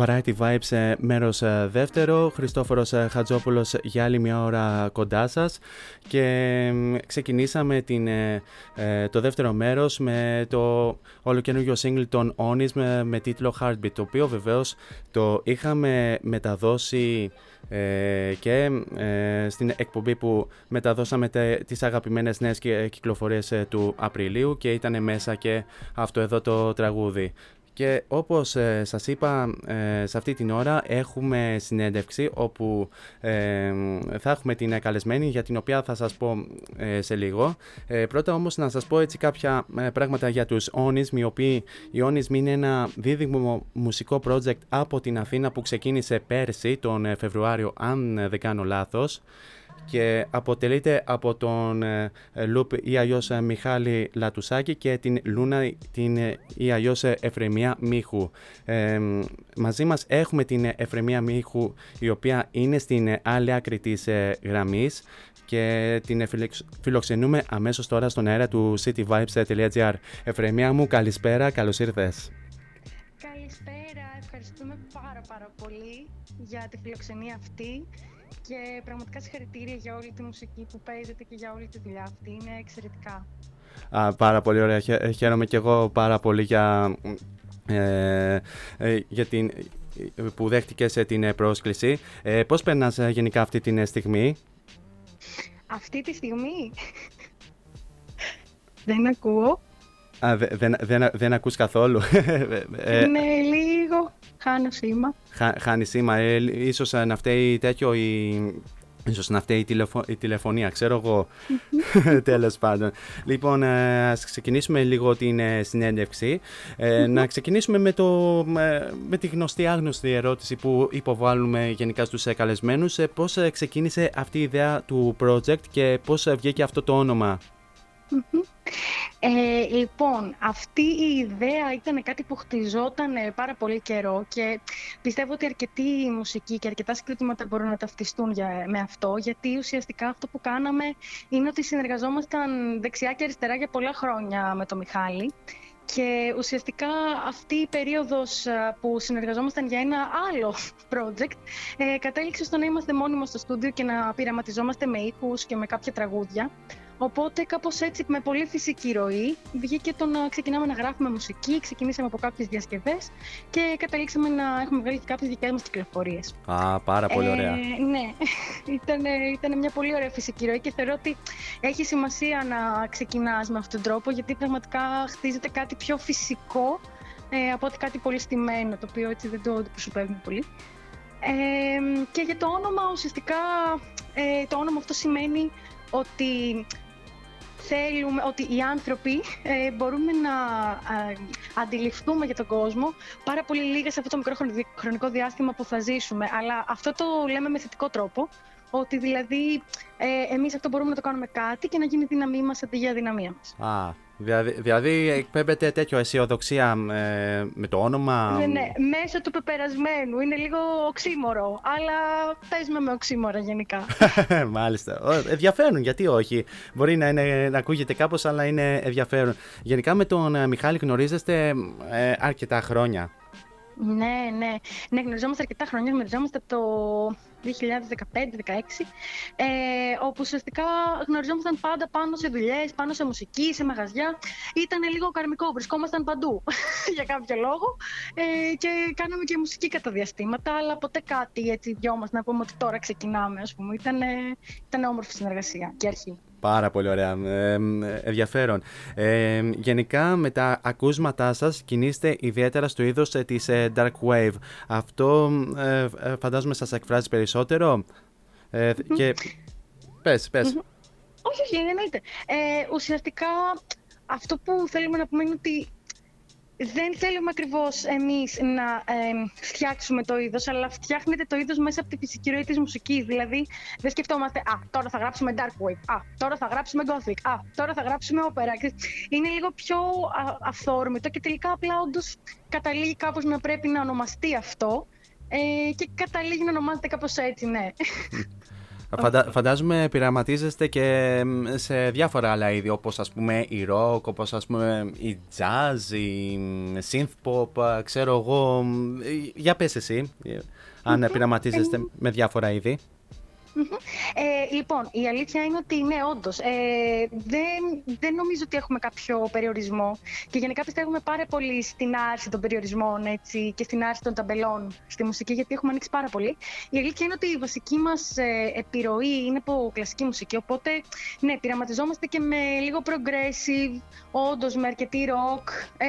Variety Vibes ε, μέρος ε, δεύτερο, Χριστόφορος ε, Χατζόπουλος για άλλη μια ώρα κοντά σας και ξεκινήσαμε την, το δεύτερο μέρος με το ολοκαινούργιο single των Onis με, με τίτλο Heartbeat το οποίο βεβαίως το είχαμε μεταδώσει και στην εκπομπή που μεταδώσαμε τε, τις αγαπημένες νέες κυκλοφορίες του Απριλίου και ήταν μέσα και αυτό εδώ το τραγούδι. Και όπως ε, σας είπα ε, σε αυτή την ώρα έχουμε συνέντευξη όπου ε, θα έχουμε την καλεσμένη για την οποία θα σας πω ε, σε λίγο. πρώτα όμως να σας πω έτσι κάποια πράγματα για τους Onism οι οποίοι οι Onism είναι ένα δίδυμο μουσικό project από την Αθήνα που ξεκίνησε πέρσι τον Φεβρουάριο αν δεν κάνω λάθος και αποτελείται από τον ε, Λουπ ή αλλιώς ε, Μιχάλη Λατουσάκη και την Λούνα την ε, ή αλλιώς Εφρεμία Μίχου. μαζί μας έχουμε την Εφρεμία Μίχου η οποία είναι στην άλλη άκρη της γραμμής και την φιλοξενούμε αμέσως τώρα στον αέρα του cityvibes.gr. Εφρεμία μου, καλησπέρα, καλώς ήρθες. Καλησπέρα, ευχαριστούμε πάρα πάρα πολύ για τη φιλοξενία αυτή και πραγματικά συγχαρητήρια για όλη τη μουσική που παίζετε και για όλη τη δουλειά αυτή. Είναι εξαιρετικά. Α, πάρα πολύ ωραία. Χαίρομαι και εγώ πάρα πολύ για, ε, ε για την, που δέχτηκες την πρόσκληση. Ε, πώς περνάς ε, γενικά αυτή τη στιγμή; Αυτή τη στιγμή; Δεν ακούω. Α, δεν, δεν, δεν ακούς καθόλου. Ναι, λίγο. Χάνω σήμα. Χα, χάνει σήμα. Ε, ίσως να φταίει τέτοιο η... Ίσως να φταίει η, τηλεφω... η τηλεφωνία, ξέρω εγώ. Τέλος πάντων. Λοιπόν, ε, ας ξεκινήσουμε λίγο την ε, συνέντευξη. Ε, να ξεκινήσουμε με, το, με τη γνωστή άγνωστη ερώτηση που υποβάλλουμε γενικά στους καλεσμένους. Πώς ξεκίνησε αυτή η ιδέα του project και πώς βγήκε αυτό το όνομα; Ε, λοιπόν, αυτή η ιδέα ήταν κάτι που χτιζόταν ε, πάρα πολύ καιρό και πιστεύω ότι αρκετοί μουσικοί και αρκετά συγκριτήματα μπορούν να ταυτιστούν για, με αυτό, γιατί ουσιαστικά αυτό που κάναμε είναι ότι συνεργαζόμασταν δεξιά και αριστερά για πολλά χρόνια με τον Μιχάλη και ουσιαστικά αυτή η περίοδος ε, που συνεργαζόμασταν για ένα άλλο project ε, κατέληξε στο να είμαστε μόνοι στο στούντιο και να πειραματιζόμαστε με ήχους και με κάποια τραγούδια. Οπότε κάπως έτσι με πολύ φυσική ροή βγήκε το να ξεκινάμε να γράφουμε μουσική, ξεκινήσαμε από κάποιες διασκευές και καταλήξαμε να έχουμε βγάλει και κάποιες δικές μας κυκλοφορίες. Α, πάρα πολύ ωραία. Ε, ναι, ήταν, ήταν μια πολύ ωραία φυσική ροή και θεωρώ ότι έχει σημασία να ξεκινάς με αυτόν τον τρόπο γιατί πραγματικά χτίζεται κάτι πιο φυσικό ε, από ότι κάτι πολύ στημένο, το οποίο έτσι δεν το αντιπροσωπεύουμε πολύ. Ε, και για το όνομα, ουσιαστικά, ε, το όνομα αυτό σημαίνει ότι θέλουμε, ότι οι άνθρωποι ε, μπορούμε να ε, αντιληφθούμε για τον κόσμο πάρα πολύ λίγα σε αυτό το μικρό χρονικό διάστημα που θα ζήσουμε. Αλλά αυτό το λέμε με θετικό τρόπο, ότι δηλαδή ε, εμείς αυτό μπορούμε να το κάνουμε κάτι και να γίνει δύναμή μας αντί για δυναμία μας. Α, δηλαδή, δηλαδή εκπέμπεται τέτοιο αισιοδοξία ε, με το όνομα... Ναι, ναι, μέσω του πεπερασμένου. Είναι λίγο οξύμορο, αλλά παίζουμε με οξύμορα γενικά. Μάλιστα. Ενδιαφέρον, γιατί όχι. Μπορεί να, είναι, να ακούγεται κάπως, αλλά είναι ενδιαφέρον. Γενικά με τον ε, Μιχάλη γνωρίζεστε ε, αρκετά χρόνια. Ναι, ναι. Ναι, γνωριζόμαστε αρκετά χρόνια. Γνωριζόμαστε από το 2015-2016, ε, όπου ουσιαστικά γνωριζόμασταν πάντα πάνω σε δουλειές, πάνω σε μουσική, σε μαγαζιά. Ήταν λίγο καρμικό, βρισκόμασταν παντού για κάποιο λόγο ε, και κάναμε και μουσική κατά διαστήματα, αλλά ποτέ κάτι έτσι δυο μας να πούμε ότι τώρα ξεκινάμε, ας πούμε. Ήταν, ήταν όμορφη συνεργασία και αρχή. Πάρα πολύ ωραία. Ε, ενδιαφέρον. Ε, γενικά με τα ακούσματά σας κινείστε ιδιαίτερα στο είδος ε, της ε, Dark Wave. Αυτό ε, φαντάζομαι σας εκφράζει περισσότερο. Και πες, πες. Όχι, όχι, εννοείται. ουσιαστικά αυτό που θέλουμε να πούμε είναι ότι δεν θέλουμε ακριβώς εμείς να ε, φτιάξουμε το είδος, αλλά φτιάχνεται το είδος μέσα από τη φυσική ροή της μουσικής. Δηλαδή, δεν σκεφτόμαστε, Α, τώρα θα γράψουμε Dark Wave. Α, τώρα θα γράψουμε Gothic. Α, τώρα θα γράψουμε Opera. Είναι λίγο πιο αυθόρμητο και τελικά απλά όντως καταλήγει κάπως να πρέπει να ονομαστεί αυτό. Ε, και καταλήγει να ονομάζεται κάπως έτσι, ναι. Φαντα... Φαντάζομαι πειραματίζεστε και μ, σε διάφορα άλλα είδη, όπως ας πούμε η rock, όπως ας πούμε η jazz, η μ, synth pop, α, ξέρω εγώ. μ, Για πες εσύ, ε, αν πειραματίζεστε με διάφορα είδη. Ε, λοιπόν, η αλήθεια είναι ότι ναι, όντως. Ε, δεν, δεν νομίζω ότι έχουμε κάποιο περιορισμό. Και γενικά πιστεύουμε πάρα πολύ στην άρση των περιορισμών έτσι, και στην άρση των ταμπελών στη μουσική, γιατί έχουμε ανοίξει πάρα πολύ. Η αλήθεια είναι ότι η βασική μας ε, επιρροή είναι από κλασική μουσική. Οπότε, ναι, πειραματιζόμαστε και με λίγο progressive, όντως με αρκετή rock. Ε,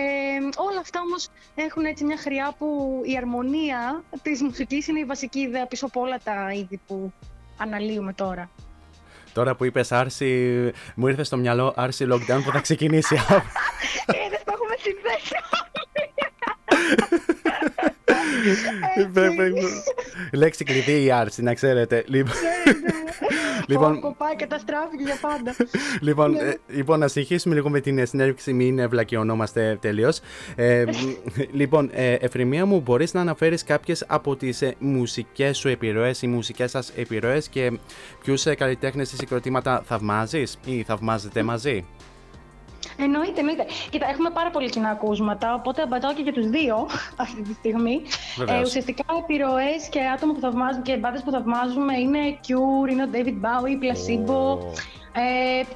όλα αυτά όμως έχουν έτσι μια χρειά που η αρμονία της μουσικής είναι η βασική ιδέα πίσω από όλα τα είδη που αναλύουμε τώρα. Τώρα που είπες άρση, μου ήρθε στο μυαλό άρση lockdown που θα ξεκινήσει. Είδες, το έχουμε συνδέσει Λέξη κλειδί η άρση, να ξέρετε. Λοιπόν, λοιπόν, Λοιπόν, πάει καταστράφηκε για πάντα. Λοιπόν, Ναι. ε, λοιπόν, να συνεχίσουμε λίγο με την ε, συνέντευξη, μην βλακιωνόμαστε τελείως. Ε, μ, λοιπόν, ε, Εφρεμία μου, μπορείς να αναφέρεις κάποιες από τις ε, μουσικές σου επιρροές ή μουσικές σας επιρροές και ποιους ε, καλλιτέχνες ή συγκροτήματα θαυμάζεις ή θαυμάζετε μαζί; Εννοείται, εννοείται. Κοίτα, έχουμε πάρα πολύ κοινά ακούσματα, οπότε απαντάω και για τους δύο αυτή τη στιγμή. Βεβαίως. Ε, ουσιαστικά επιρροές και άτομα που θαυμάζουμε και μπάντες που θαυμάζουμε είναι Cure, είναι ο David Bowie, Placebo, ε,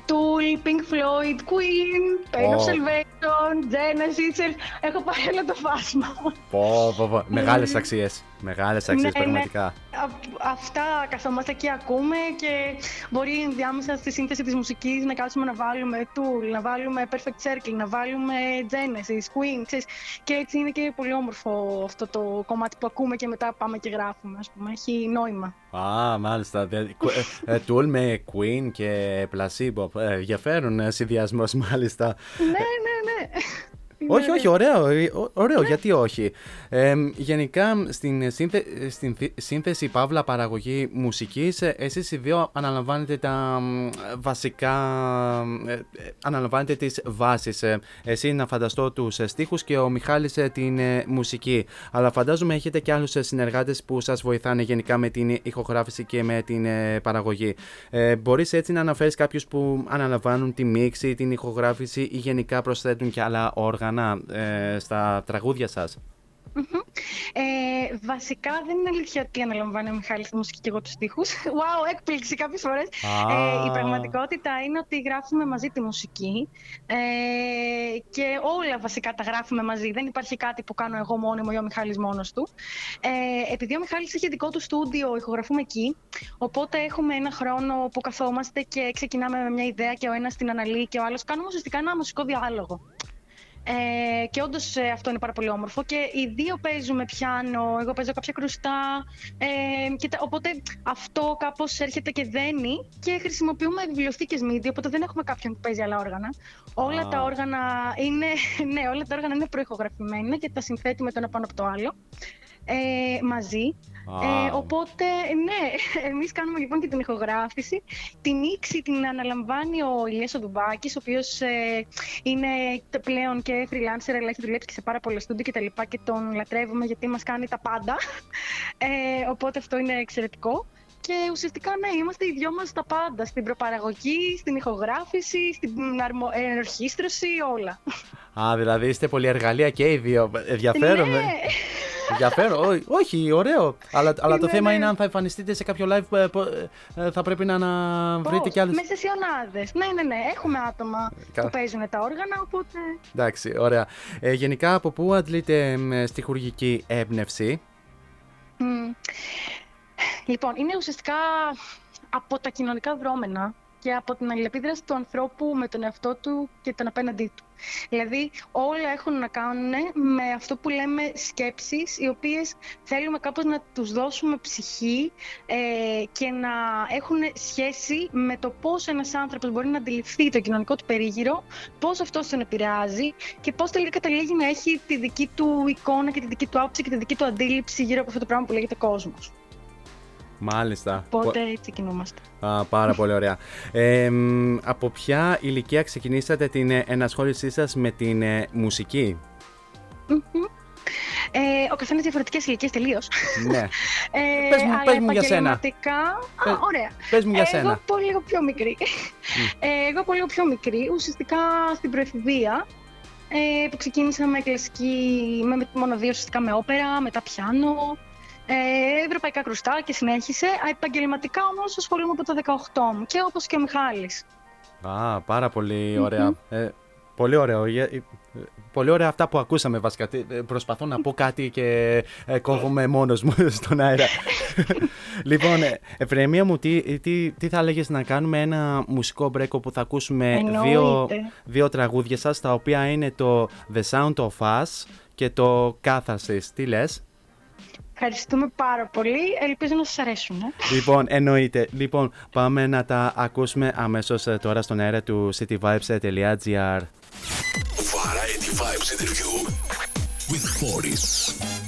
Tool, Pink Floyd, Queen, Pain of Ω. Salvation, Genesis. Έχω πάρει όλο το φάσμα. Πω, πω, πω. Μεγάλες αξίες. Μεγάλες αξίες, Ναι, ναι. πραγματικά. Α- Αυτά καθόμαστε και ακούμε και μπορεί ενδιάμεσα στη σύνθεση της μουσικής να κάτσουμε να βάλουμε Tool, να βάλουμε Perfect Circle, να βάλουμε Genesis, Queen, ξέρεις. και έτσι είναι και πολύ όμορφο αυτό το κομμάτι που ακούμε και μετά πάμε και γράφουμε, ας πούμε. Έχει νόημα. Α, μάλιστα. Δε- κου- ε, ε, Tool με Queen και Placebo. Ε, Ενδιαφέρον συνδυασμός, μάλιστα. ναι, ναι, ναι. Όχι, όχι, ωραίο, ε, ω- ωραίο, γιατί όχι. Ε, γενικά, στην, σύνθε, στην θη- σύνθεση Παύλα παραγωγή μουσικής, ε, εσείς οι δύο αναλαμβάνετε τα μ, βασικά, ε, ε, αναλαμβάνετε τις βάσεις. Ε, Εσύ να φανταστώ τους ε, στίχους και ο Μιχάλης ε, την ε, μουσική. Αλλά φαντάζομαι έχετε και άλλους ε, συνεργάτες που σας βοηθάνε γενικά με την ηχογράφηση και με την ε, παραγωγή. Ε, μπορείς έτσι να αναφέρεις κάποιους που αναλαμβάνουν τη μίξη, την ηχογράφηση ή γενικά προσθέτουν και άλλα όργανα; Ε, στα τραγούδια σας. Ε, βασικά δεν είναι αλήθεια ότι αναλαμβάνει ο Μιχάλης τη μουσική και εγώ τους στίχους. Wow, έκπληξη κάποιες φορές. Α. Ε, η πραγματικότητα είναι ότι γράφουμε μαζί τη μουσική ε, και όλα βασικά τα γράφουμε μαζί. Δεν υπάρχει κάτι που κάνω εγώ μόνιμο ή ο Μιχάλης μόνος του. Ε, επειδή ο Μιχάλης έχει δικό του στούντιο, ηχογραφούμε εκεί. Οπότε έχουμε ένα χρόνο που καθόμαστε και ξεκινάμε με μια ιδέα και ο ένας την αναλύει και ο άλλος. Κάνουμε ουσιαστικά ένα μουσικό διάλογο. Ε, και όντως αυτό είναι πάρα πολύ όμορφο. Και οι δύο παίζουμε πιάνο, εγώ παίζω κάποια κρουστά. Ε, και τα- οπότε αυτό κάπως έρχεται και δένει και χρησιμοποιούμε βιβλιοθήκες MIDI, οπότε δεν έχουμε κάποιον που παίζει άλλα όργανα. Όλα Α. τα όργανα είναι, ναι, όλα τα όργανα είναι προηχογραφημένα και τα συνθέτουμε το ένα πάνω από το άλλο. Ε, μαζί. Α. Ε, οπότε, ναι, εμείς κάνουμε λοιπόν και την ηχογράφηση. Τη μίξη την αναλαμβάνει ο Ηλίας ο Δουμπάκης, ο οποίος ε, είναι τε- πλέον και freelancer, αλλά έχει δουλέψει και σε πάρα πολλά στούντιο και τα λοιπά και τον λατρεύουμε γιατί μας κάνει τα πάντα. Ε, οπότε αυτό είναι εξαιρετικό. Και ουσιαστικά, ναι, είμαστε οι δυο μας τα πάντα. Στην προπαραγωγή, στην ηχογράφηση, στην αρμο... ε, ενορχήστρωση, όλα. Α, δηλαδή είστε πολύ εργαλεία και οι δύο. Ενδιαφέρον. Ναι. Ε. Ενδιαφέρον. Ό- όχι, ωραίο. Αλλά, αλλά το Ναι, θέμα ναι. είναι αν θα εμφανιστείτε σε κάποιο live, ε, πο- ε, θα πρέπει να, να βρείτε Πώς, κι άλλες... Με σεσιονάδες. Ναι, ναι, ναι. Έχουμε άτομα Κα- που παίζουν τα όργανα, οπότε... Εντάξει, ωραία. Ε, γενικά, από πού αντλείτε μ, στιχουργική έμπνευση; Μμ. Λοιπόν, είναι ουσιαστικά από τα κοινωνικά δρόμενα και από την αλληλεπίδραση του ανθρώπου με τον εαυτό του και τον απέναντί του. Δηλαδή, όλα έχουν να κάνουν με αυτό που λέμε σκέψεις, οι οποίες θέλουμε κάπως να τους δώσουμε ψυχή ε, και να έχουν σχέση με το πώς ένας άνθρωπος μπορεί να αντιληφθεί το κοινωνικό του περίγυρο, πώς αυτό τον επηρεάζει και πώς τελικά καταλήγει να έχει τη δική του εικόνα και τη δική του άποψη και τη δική του αντίληψη γύρω από αυτό το πράγμα που λέγεται κόσμος. Μάλιστα. Οπότε έτσι κινούμαστε. Α, πάρα πολύ ωραία. Ε, μ, από ποια ηλικία ξεκινήσατε την ε, ενασχόλησή σας με την ε, μουσική; Μμμ. Ε, ο καθένας διαφορετικές ηλικίες τελείως. Ναι. Ε, Πες μου- αλλά πες μου για σένα. επαγγελματικά- Α, Πες- ωραία. πες μου για Ε, σένα. Εγώ πολύ λίγο πιο μικρή. Ε, εγώ πολύ λίγο πιο μικρή, ουσιαστικά στην προεφηβεία, ε, που ξεκίνησα με κλασική, με, με μόνο δύο ουσιαστικά με όπερα, μετά πιάνο, ε, ευρωπαϊκά κρουστά και συνέχισε. Α, Επαγγελματικά όμως ασχολούμαι από τα 18 μου και όπως και ο Μιχάλης. Α, πάρα πολύ ωραία. Ε, πολύ ωραίο. Ε, ε, Πολύ ωραία αυτά που ακούσαμε βασικά. Τι- ε, Προσπαθώ να πω κάτι και ε, κόβομαι μόνος μου στον αέρα. λοιπόν, ε, Εφραιμία μου, τι, τι, τι θα έλεγες να κάνουμε ένα μουσικό break όπου θα ακούσουμε δύο, Εννοείται. δύο τραγούδια σας, τα οποία είναι το The Sound of Us και το Catharsis. Τι λες; Ευχαριστούμε πάρα πολύ. Ελπίζω να σας αρέσουν. Ε. Λοιπόν, εννοείται. Λοιπόν, πάμε να τα ακούσουμε αμέσως ε, τώρα στον αέρα του cityvibes.gr. Variety Vibes interview with Foris.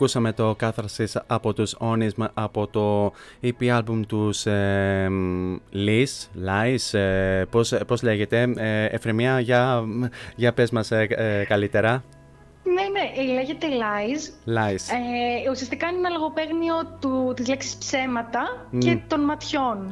Ακούσαμε το Catharsis από τους Onism από το EP album τους ε, Lies, Lies, ε, πώς, πώς λέγεται, ε, Εφρεμία, για, για πες μας ε, ε, καλύτερα. Ναι, ναι, λέγεται lies. Lies. Ε, ουσιαστικά είναι ένα λογοπαίγνιο του, της λέξης ψέματα Μμ. και των ματιών.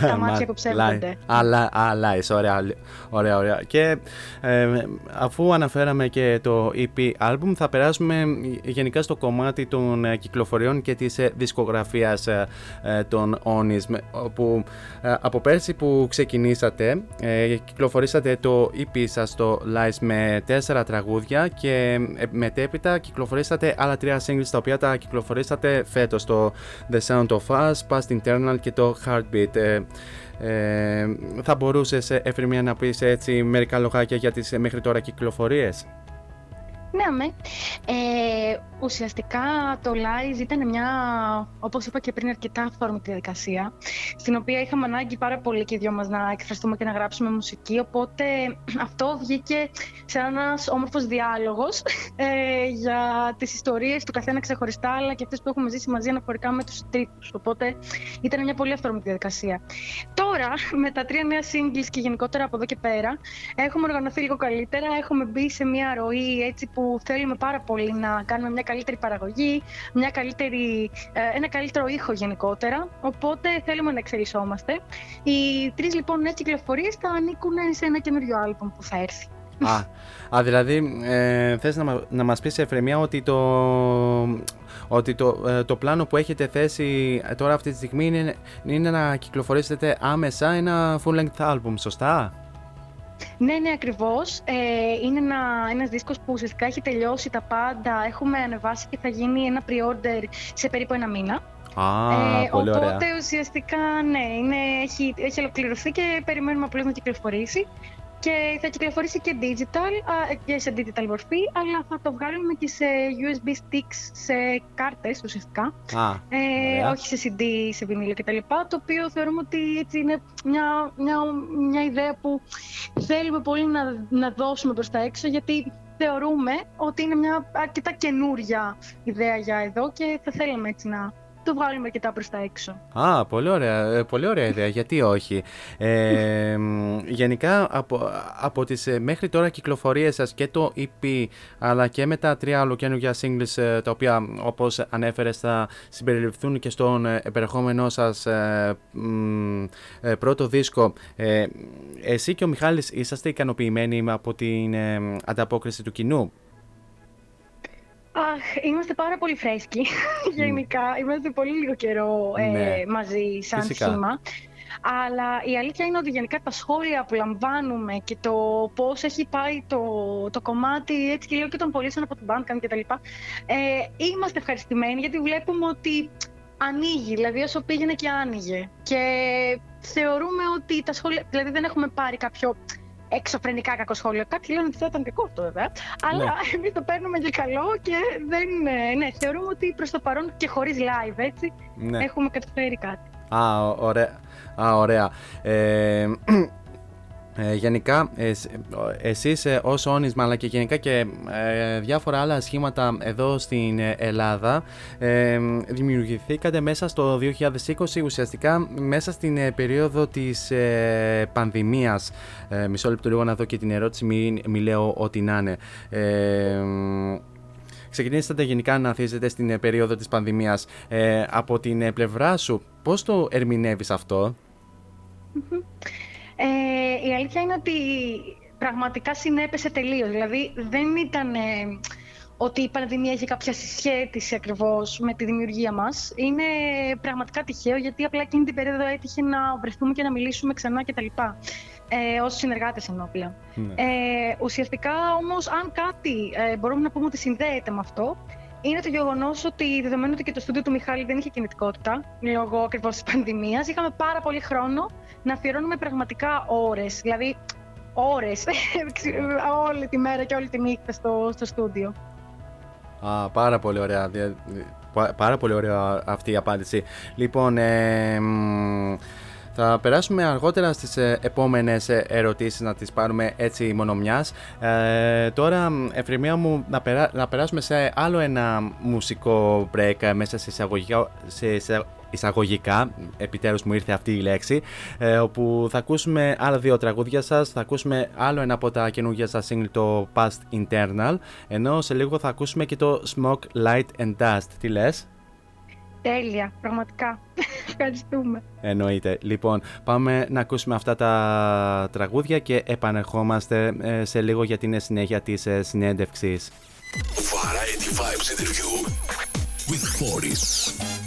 τα μάτια που ψεύδονται. Α, λα- α, lies, ωραία, ωραία, ωραία. Και ε, αφού αναφέραμε και το EP album, θα περάσουμε γενικά στο κομμάτι των ε, κυκλοφοριών και της ε, δισκογραφίας ε, ε, των Onism, όπου ε, από πέρσι που ξεκινήσατε, ε, κυκλοφορήσατε το EP σας το Lies με τέσσερα τραγούδια και ε, μετέπειτα κυκλοφορήσατε άλλα τρία singles τα οποία τα κυκλοφορήσατε φέτος το The Sound of Us, Past Internal και το Heartbeat. Ε, ε, θα μπορούσες ε, Εφημία να πεις έτσι μερικά λογάκια για τις ε, μέχρι τώρα κυκλοφορίες; Ναι, αμέ. Ε, ουσιαστικά το Lies ήταν μια, όπως είπα και πριν, αρκετά αυθόρμητη διαδικασία, στην οποία είχαμε ανάγκη πάρα πολύ και οι δυο μας να εκφραστούμε και να γράψουμε μουσική, οπότε αυτό βγήκε σε ένας όμορφος διάλογος ε, για τις ιστορίες του καθένα ξεχωριστά, αλλά και αυτές που έχουμε ζήσει μαζί αναφορικά με τους τρίτους, οπότε ήταν μια πολύ αυθόρμητη διαδικασία. Τώρα, με τα τρία νέα singles και γενικότερα από εδώ και πέρα, έχουμε οργανωθεί λίγο καλύτερα, έχουμε μπει σε μια ροή έτσι που θέλουμε πάρα πολύ να κάνουμε μια καλύτερη παραγωγή, μια καλύτερη, ε, ένα καλύτερο ήχο γενικότερα, οπότε θέλουμε να εξελισσόμαστε. Οι τρεις λοιπόν νέες κυκλοφορίες θα ανήκουν σε ένα καινούριο άλμπομ που θα έρθει. α, α, δηλαδή ε, θες να, μα- να μας πεις Εφρεμία ότι το, ότι το, ε, το πλάνο που έχετε θέσει ε, τώρα αυτή τη στιγμή είναι, είναι να κυκλοφορήσετε άμεσα ένα full length album, σωστά; Ναι, ναι, ακριβώς. Ε, είναι ένα, ένας δίσκος που ουσιαστικά έχει τελειώσει τα πάντα. Έχουμε ανεβάσει και θα γίνει ένα pre-order σε περίπου ένα μήνα. Α, πολύ οπότε ωραία. ουσιαστικά ναι, είναι, έχει, έχει ολοκληρωθεί και περιμένουμε απλώς να κυκλοφορήσει. Και θα κυκλοφορήσει και digital, α, και σε digital μορφή, αλλά θα το βγάλουμε και σε USB sticks, σε κάρτες ουσιαστικά. Α, Ε, ωραία. όχι σε CD, σε βινίλιο κτλ. Το οποίο θεωρούμε ότι έτσι είναι μια, μια, μια ιδέα που θέλουμε πολύ να, να δώσουμε προς τα έξω, γιατί θεωρούμε ότι είναι μια αρκετά καινούρια ιδέα για εδώ και θα θέλαμε έτσι να το βγάλουμε αρκετά προς τα έξω. Α, πολύ ωραία, ε, πολύ ωραία ιδέα, γιατί όχι; Ε, μ, γενικά από, από τις ε, μέχρι τώρα κυκλοφορίες σας και το EP αλλά και με τα τρία ολοκαίνουργια singles ε, τα οποία όπως ανέφερες θα συμπεριληφθούν και στον ε, επερχόμενό σας ε, μ, ε, πρώτο δίσκο. Ε, εσύ και ο Μιχάλης είσαστε ικανοποιημένοι από την ε, ανταπόκριση του κοινού; Αχ, είμαστε πάρα πολύ φρέσκοι γενικά. Είμαστε πολύ λίγο καιρό ε, Ναι. μαζί σαν Φυσικά. σχήμα. Αλλά η αλήθεια είναι ότι γενικά τα σχόλια που λαμβάνουμε και το πώς έχει πάει το, το κομμάτι έτσι και λίγο και των πωλήσεων από την Bandcamp και τα λοιπά, ε, είμαστε ευχαριστημένοι γιατί βλέπουμε ότι ανοίγει, δηλαδή όσο πήγαινε και άνοιγε. Και θεωρούμε ότι τα σχόλια, δηλαδή δεν έχουμε πάρει κάποιο εξωφρενικά κακό σχόλιο. Κάποιοι λένε ότι θα ήταν κακό αυτό βέβαια. Αλλά Ναι. εμείς το παίρνουμε για καλό και δεν. ε, Ναι, θεωρούμε ότι προς το παρόν και χωρίς live έτσι Ναι. έχουμε καταφέρει κάτι. Α, ω- ωραία. Α, ωραία. Ε, ε, γενικά, εσ- εσείς ε, ως όνισμα αλλά και γενικά και ε, διάφορα άλλα σχήματα εδώ στην ε, Ελλάδα ε, δημιουργηθήκατε μέσα στο 2020 ουσιαστικά μέσα στην ε, περίοδο της ε, πανδημίας. Ε, μισό λεπτό λίγο να δω και την ερώτηση, μη, μη λέω ό,τι να είναι. Ε, Ξεκινήσατε γενικά να ανθίζετε στην ε, περίοδο της πανδημίας. Ε, από την ε, πλευρά σου, πώς το ερμηνεύεις αυτό; Ε, η αλήθεια είναι ότι πραγματικά συνέπεσε τελείως. Δηλαδή δεν ήταν ε, ότι η πανδημία έχει κάποια συσχέτιση ακριβώς με τη δημιουργία μας. Είναι πραγματικά τυχαίο γιατί απλά εκείνη την περίοδο έτυχε να βρεθούμε και να μιλήσουμε ξανά κτλ. Ε, ως συνεργάτες ενώπια. Ναι. Ε, ουσιαστικά όμως, αν κάτι ε, μπορούμε να πούμε ότι συνδέεται με αυτό, είναι το γεγονός ότι δεδομένου ότι και το στούντιο του Μιχάλη δεν είχε κινητικότητα λόγω ακριβώς της πανδημίας, είχαμε πάρα πολύ χρόνο να αφιερώνουμε πραγματικά ώρες. Δηλαδή, ώρες. όλη τη μέρα και όλη τη νύχτα στο, στο στούντιο. Α, πάρα πολύ ωραία. δια- πα- Πάρα πολύ ωραία αυτή η απάντηση. Λοιπόν, ε, μ, Θα περάσουμε αργότερα στις ε, επόμενες ε, ερωτήσεις να τις πάρουμε έτσι μονομιάς. Ε, τώρα, Εφημεία μου, να, περά, να περάσουμε σε άλλο ένα μουσικό break ε, μέσα σε εισαγωγικά, σε, σε εισαγωγικά, επιτέλους μου ήρθε αυτή η λέξη, ε, όπου θα ακούσουμε άλλα δύο τραγούδια σας, θα ακούσουμε άλλο ένα από τα καινούργια σας single το Past Internal, ενώ σε λίγο θα ακούσουμε και το Smoke, Light and Dust. Τι λες; Τέλεια, πραγματικά. Ευχαριστούμε. Εννοείται. Λοιπόν, πάμε να ακούσουμε αυτά τα τραγούδια και επανερχόμαστε ε, σε λίγο για την συνέχεια της ε, συνέντευξης. Variety Vibes interview with Foris.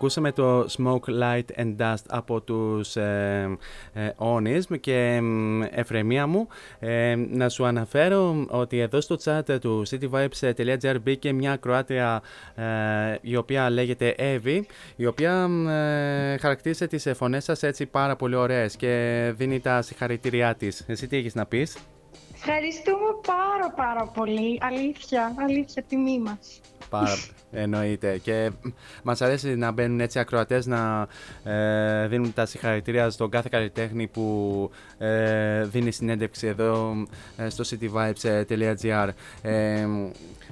Ακούσαμε το Smoke, Light and Dust από τους ε, ε, Onism και ε, Εφρεμία μου ε, να σου αναφέρω ότι εδώ στο chat του cityvibes.gr μπήκε μια Κροάτια ε, η οποία λέγεται Evie η οποία ε, χαρακτήρισε τις φωνές σας έτσι πάρα πολύ ωραίες και δίνει τα συγχαρητήριά της. Εσύ τι έχεις να πεις; Ευχαριστούμε πάρα πάρα πολύ. Αλήθεια, αλήθεια, τιμή μας. Πάρα εννοείται. Και μας αρέσει να μπαίνουν έτσι ακροατές να ε, δίνουν τα συγχαρητήρια στον κάθε καλλιτέχνη που ε, δίνει συνέντευξη εδώ ε, στο cityvibes.gr. Ε,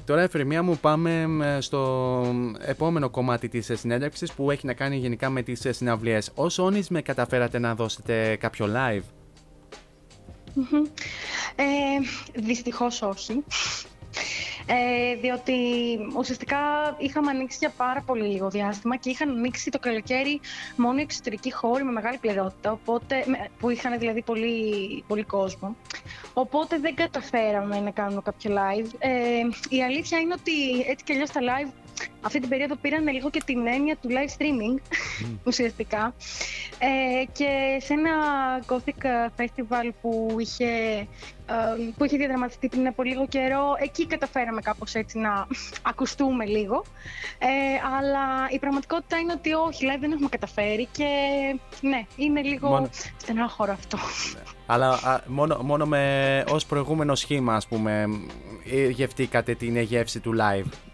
τώρα, Εφρεμία μου, πάμε στο επόμενο κομμάτι της συνέντευξης που έχει να κάνει γενικά με τις συναυλίες. Όσο όνεις με καταφέρατε να δώσετε κάποιο live? Ε, δυστυχώς όχι. Ε, διότι ουσιαστικά είχαμε ανοίξει για πάρα πολύ λίγο διάστημα και είχαν ανοίξει το καλοκαίρι μόνο οι εξωτερικοί χώροι με μεγάλη πληρότητα, οπότε, που είχαν δηλαδή πολύ, πολύ κόσμο. Οπότε δεν καταφέραμε να κάνουμε κάποιο live. Ε, η αλήθεια είναι ότι έτσι κι αλλιώς τα live αυτή την περίοδο πήραν λίγο και την έννοια του live streaming ουσιαστικά ε, και σε ένα Gothic Festival που είχε, ε, που είχε διαδραματιστεί πριν από λίγο καιρό εκεί καταφέραμε κάπως έτσι να ακουστούμε λίγο ε, αλλά η πραγματικότητα είναι ότι όχι, live δεν έχουμε καταφέρει και ναι, είναι λίγο μόνο... στενάχωρο αυτό. Αλλά α, μόνο, μόνο με ως προηγούμενο σχήμα ας πούμε γευτήκατε την γεύση του live.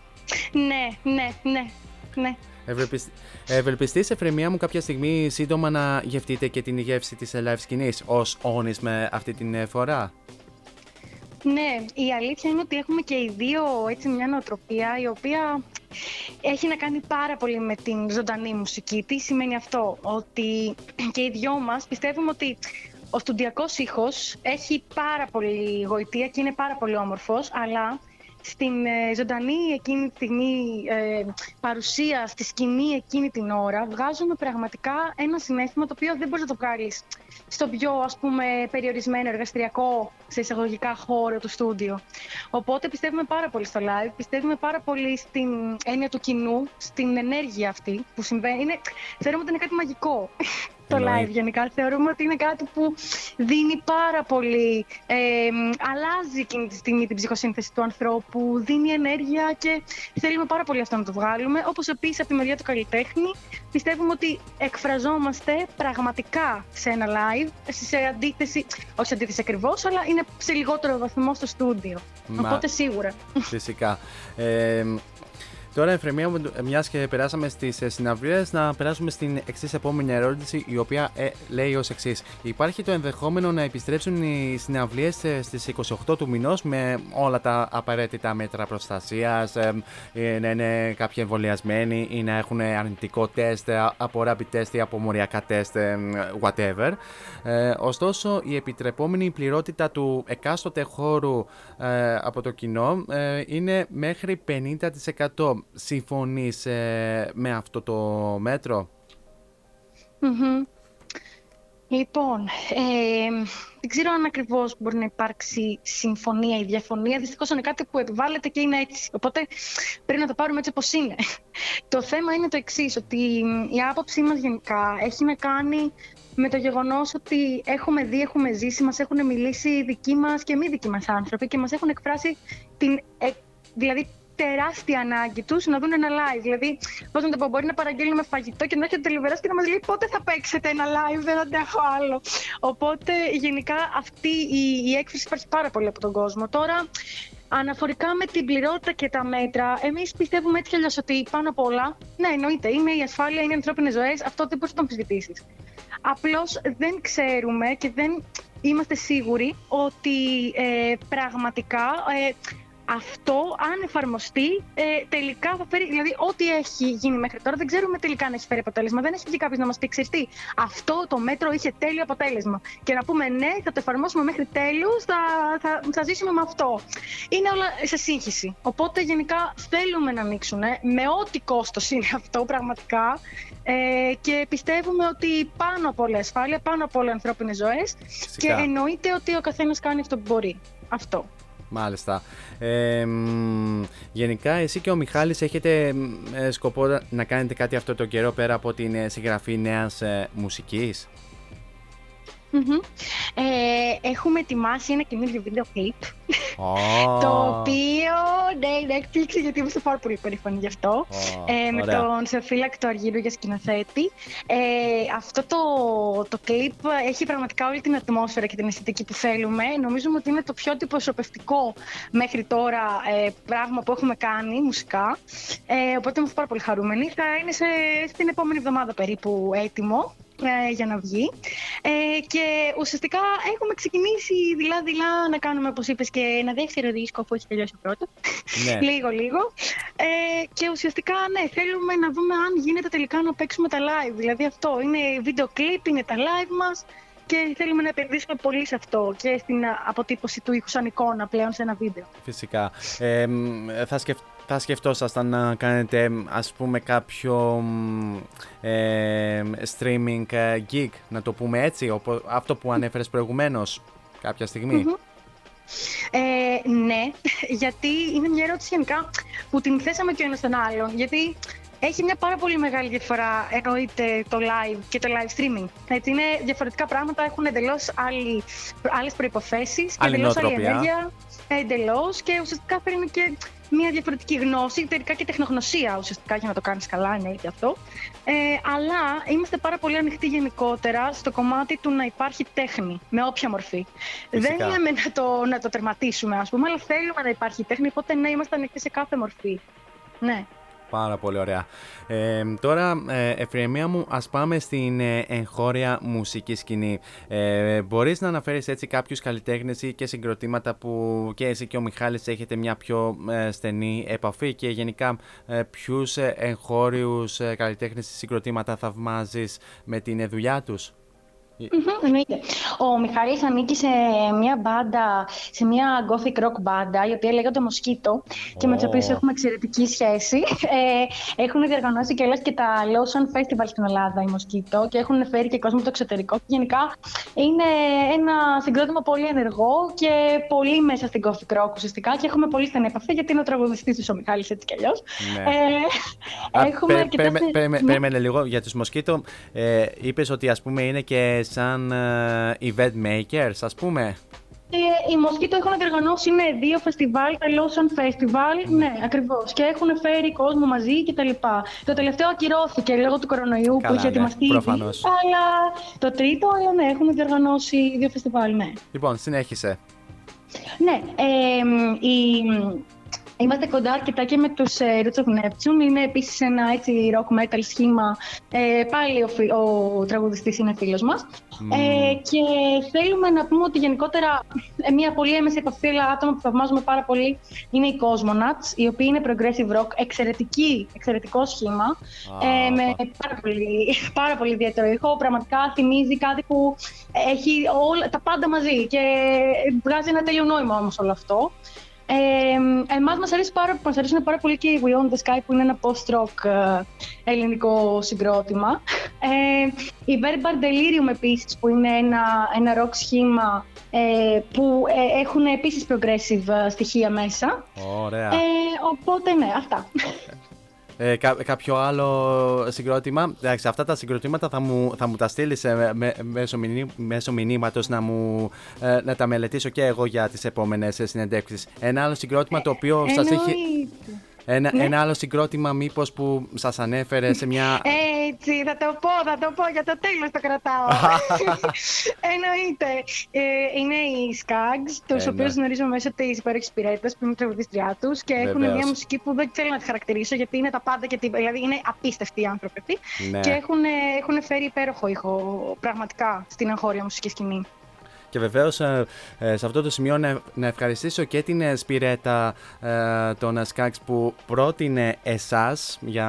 Ναι, ναι, ναι, ναι. Ευελπισ... Ευελπιστείς Εφρεμία μου κάποια στιγμή σύντομα να γευτείτε και την γεύση της live σκηνής ως όνεις με αυτή την φορά. Ναι, η αλήθεια είναι ότι έχουμε και οι δύο έτσι μια νοοτροπία η οποία έχει να κάνει πάρα πολύ με την ζωντανή μουσική. Τι σημαίνει αυτό, ότι και οι δυο μας πιστεύουμε ότι ο στοντιακός ήχος έχει πάρα πολύ γοητεία και είναι πάρα πολύ όμορφος, αλλά στην ε, ζωντανή εκείνη τη στιγμή ε, παρουσία, στη σκηνή εκείνη την ώρα, βγάζουμε πραγματικά ένα συνέστημα το οποίο δεν μπορείς να το βγάλεις στο πιο ας πούμε περιορισμένο εργαστηριακό σε εισαγωγικά χώρο του στούντιο. Οπότε πιστεύουμε πάρα πολύ στο live, πιστεύουμε πάρα πολύ στην έννοια του κοινού, στην ενέργεια αυτή που συμβαίνει. Είναι, θεωρούμε ότι είναι κάτι μαγικό. Το Εννοείται. live γενικά. Θεωρούμε ότι είναι κάτι που δίνει πάρα πολύ, ε, αλλάζει εκείνη τη στιγμή την ψυχοσύνθεση του ανθρώπου, δίνει ενέργεια και θέλουμε πάρα πολύ αυτό να το βγάλουμε. Όπως επίσης από τη μεριά του καλλιτέχνη, πιστεύουμε ότι εκφραζόμαστε πραγματικά σε ένα live, σε αντίθεση, όχι σε αντίθεση ακριβώς, αλλά είναι σε λιγότερο βαθμό στο στούντιο. Μα- Οπότε σίγουρα. Φυσικά. Ε, τώρα, Εφρεμία, μιας και περάσαμε στις συναυλίες, να περάσουμε στην εξής επόμενη ερώτηση, η οποία ε, λέει ως εξής. Υπάρχει το ενδεχόμενο να επιστρέψουν οι συναυλίες στις 28 του μηνός με όλα τα απαραίτητα μέτρα προστασίας, να είναι κάποιοι εμβολιασμένοι ή να έχουν αρνητικό τεστ ε, από rapid test ή από μοριακά τεστ, ε, whatever. Ε, ωστόσο, η επιτρεπόμενη πληρότητα του εκάστοτε χώρου ε, από το κοινό ε, είναι μέχρι 50%. Συμφωνείς ε, με αυτό το μέτρο; Μμμ. Λοιπόν, ε, δεν ξέρω αν ακριβώς μπορεί να υπάρξει συμφωνία ή διαφωνία. Δυστυχώς είναι κάτι που επιβάλλεται και είναι έτσι. Οπότε πρέπει να το πάρουμε έτσι όπως είναι. Το θέμα είναι το εξής, ότι η άποψή μας γενικά έχει να κάνει με το γεγονός ότι έχουμε δει, έχουμε ζήσει, μας έχουν μιλήσει οι δικοί μας και μη δικοί μας άνθρωποι και μας έχουν εκφράσει την. ε, δηλαδή τεράστια ανάγκη τους να δουν ένα live. Δηλαδή, πώς να το πω, μπορεί να παραγγέλνουμε φαγητό και να έρχεται ο τελειβερά και να μας λέει πότε θα παίξετε ένα live, δεν αντέχω άλλο. Οπότε, γενικά, αυτή η, η έκφραση υπάρχει πάρα πολύ από τον κόσμο. Τώρα, Αναφορικά με την πληρότητα και τα μέτρα, εμείς πιστεύουμε έτσι κι αλλιώς ότι πάνω απ' όλα, ναι, εννοείται, είναι η ασφάλεια, είναι οι ανθρώπινες ζωές, αυτό δεν μπορείς να το αμφισβητήσεις. Απλώς δεν ξέρουμε και δεν είμαστε σίγουροι ότι ε, πραγματικά ε, αυτό, αν εφαρμοστεί, ε, τελικά θα φέρει. Δηλαδή, ό,τι έχει γίνει μέχρι τώρα, δεν ξέρουμε τελικά αν έχει φέρει αποτέλεσμα. Δεν έχει βγει κάποιος να μας πει, ξέρεις τι, αυτό το μέτρο είχε τέλειο αποτέλεσμα. Και να πούμε, ναι, θα το εφαρμόσουμε μέχρι τέλους, θα, θα, θα ζήσουμε με αυτό. Είναι όλα σε σύγχυση. Οπότε, γενικά, θέλουμε να ανοίξουν ε, με ό,τι κόστος είναι αυτό, πραγματικά. Ε, και πιστεύουμε ότι πάνω από όλα ασφάλεια, πάνω από όλα ανθρώπινες ζωές. Και εννοείται ότι ο καθένας κάνει αυτό που μπορεί. Αυτό. Μάλιστα. Ε, μ, γενικά, εσύ και ο Μιχάλης έχετε μ, ε, σκοπό να κάνετε κάτι αυτό το καιρό πέρα από την ε, συγγραφή νέας ε, μουσικής; Μμμ. Ε, έχουμε ετοιμάσει ένα καινούργιο βίντεο κλιπ Ω, το οποίο ναι, είναι έκπληξη γιατί είμαστε πάρα πολύ περήφανοι γι' αυτό. Ω, ε, με ωραία. τον Σεφίλακτο Αργύρου για σκηνοθέτη. Ε, αυτό το, το κλιπ έχει πραγματικά όλη την ατμόσφαιρα και την αισθητική που θέλουμε. Νομίζουμε ότι είναι το πιο αντιπροσωπευτικό μέχρι τώρα ε, πράγμα που έχουμε κάνει μουσικά. Ε, οπότε είμαστε πάρα πολύ χαρούμενοι. Θα είναι σε, στην επόμενη εβδομάδα περίπου έτοιμο ε, για να βγει. Ε, και ουσιαστικά έχουμε ξεκινήσει δειλά-δειλά να κάνουμε, όπως είπες, και ένα δεύτερο δίσκο που έχει τελειώσει ο πρώτος. Ναι. Λίγο-λίγο. Ε, και ουσιαστικά, ναι, θέλουμε να δούμε αν γίνεται τελικά να παίξουμε τα live. Δηλαδή αυτό είναι βίντεο κλιπ, είναι τα live μας και θέλουμε να επενδύσουμε πολύ σε αυτό και στην α, αποτύπωση του ήχου σαν εικόνα πλέον σε ένα βίντεο. Φυσικά. Ε, μ, θα, σκεφ... θα σκεφτόσασταν να κάνετε μ, ας πούμε κάποιο μ, ε, streaming ε, gig, να το πούμε έτσι, οπο- αυτό που ανέφερες προηγουμένως κάποια στιγμή; Μμμ. Ε, ναι, γιατί είναι μια ερώτηση γενικά που την θέσαμε και ο ένας τον άλλον. Γιατί έχει μια πάρα πολύ μεγάλη διαφορά, εννοείται το live και το live streaming. Έτσι, είναι διαφορετικά πράγματα, έχουν εντελώς άλλες προποθέσει και Άλλη εντελώς άλλη νοοτροπία. ενέργεια. Εντελώς και ουσιαστικά φέρνει και μια διαφορετική γνώση, τελικά και τεχνογνωσία ουσιαστικά για να το κάνεις καλά, εννοείται αυτό. Ε, αλλά είμαστε πάρα πολύ ανοιχτοί γενικότερα στο κομμάτι του να υπάρχει τέχνη, με όποια μορφή. Φυσικά. Δεν λέμε να το, να το τερματίσουμε, ας πούμε, αλλά θέλουμε να υπάρχει τέχνη, οπότε ναι, είμαστε ανοιχτοί σε κάθε μορφή. Ναι. Πάρα πολύ ωραία. Ε, τώρα, ε, Εφρεμία μου, ας πάμε στην ε, εγχώρια μουσική σκηνή. Ε, μπορείς να αναφέρεις έτσι κάποιους καλλιτέχνες ή και συγκροτήματα που και εσύ και ο Μιχάλης έχετε μια πιο ε, στενή επαφή και γενικά ε, ποιους ε, εγχώριους ε, καλλιτέχνες ή συγκροτήματα θαυμάζεις με την ε, δουλειά τους; Μμμ, εννοείται. Ο Μιχάλης ανήκει σε μια μπάντα, σε μια gothic rock μπάντα, η οποία λέγεται Μοσκίτο και με τους Ω. οποίους έχουμε εξαιρετική σχέση. Ε, έχουν διοργανώσει και και τα Lawson Festival στην Ελλάδα, η Μοσκίτο, και έχουν φέρει και κόσμο από το εξωτερικό. Και γενικά είναι ένα συγκρότημα πολύ ενεργό και πολύ μέσα στην gothic rock ουσιαστικά και έχουμε πολύ στενή επαφή γιατί είναι ο τραγουδιστής του ο Μιχάλης έτσι κι αλλιώς. Ναι. Ε, Α, έχουμε πε- αρκετά περίμενε- θε- περίμενε- Ναι. Περίμενε λίγο για τους Μοσκίτο. Ε, είπες ότι ας πούμε είναι και σαν ε, event makers, ας πούμε. Ε, οι Μοσκίτο έχουν διοργανώσει είναι δύο φεστιβάλ, τα Lawson Festival, ναι, ακριβώς. Και έχουν φέρει κόσμο μαζί κτλ. Το τελευταίο ακυρώθηκε λόγω του κορονοϊού Καλά, που είχε ναι, ετοιμαστεί ήδη, προφανώς. αλλά το τρίτο, ε, ναι, έχουν διοργανώσει δύο φεστιβάλ, ναι. Λοιπόν, συνέχισε. Ναι, ε, μ, η, Είμαστε κοντά αρκετά και με τους ε, Roots of Neptune. Είναι επίσης ένα έτσι rock metal σχήμα. Ε, πάλι ο, φι- ο τραγουδιστής είναι φίλος μας. Ε, και θέλουμε να πούμε ότι γενικότερα ε, μια πολύ έμεση επαφή, αλλά άτομα που θαυμάζουμε πάρα πολύ είναι οι Cosmonauts, οι οποίοι είναι progressive rock, εξαιρετική, εξαιρετικό σχήμα, ε, με πάρα πολύ, πάρα πολύ ιδιαίτερο ήχο. Πραγματικά θυμίζει κάτι που έχει όλα, τα πάντα μαζί και βγάζει ένα τέλειο νόημα όμως όλο αυτό. Ε, εμάς μας, αρέσει πάρα, μας αρέσουν πάρα πολύ και οι We Own The Sky που είναι ένα post-rock ε, ελληνικό συγκρότημα. Ε, η Verbal Delirium επίσης που είναι ένα, ένα rock σχήμα ε, που ε, έχουν επίσης progressive ε, στοιχεία μέσα. Ωραία. Ε, οπότε ναι, αυτά. Ε, κα- κάποιο άλλο συγκρότημα. Εντάξει, αυτά τα συγκροτήματα θα μου, θα μου τα στείλεις μέσω, μηνύ, μέσω μηνύματος να, μου, ε, να τα μελετήσω και εγώ για τις επόμενες ε, συνεντεύξεις. Ένα άλλο συγκρότημα το οποίο σας έχει... Εννοείται. Ένα, Ναι. ένα άλλο συγκρότημα μήπως που σας ανέφερε σε μια... Έτσι, θα το πω, θα το πω, για το τέλος το κρατάω. Εννοείται. Ε, είναι οι Skags, τους Ε, οποίους ναι. γνωρίζω μέσω της υπέροχης πυρέτας, που είμαι η τραγουδίστριά τους και έχουν Βεβαίως. μια μουσική που δεν θέλω να τη χαρακτηρίσω γιατί είναι τα πάντα και τίποτα. Δηλαδή είναι απίστευτοι οι άνθρωποι αυτοί. Ναι. Και έχουν, έχουν φέρει υπέροχο ήχο πραγματικά στην εγχώρια μουσικής σκηνή. Και βεβαίως σε αυτό το σημείο να, να ευχαριστήσω και την ε, Σπυρέτα ε, των Skaggs που πρότεινε εσάς για,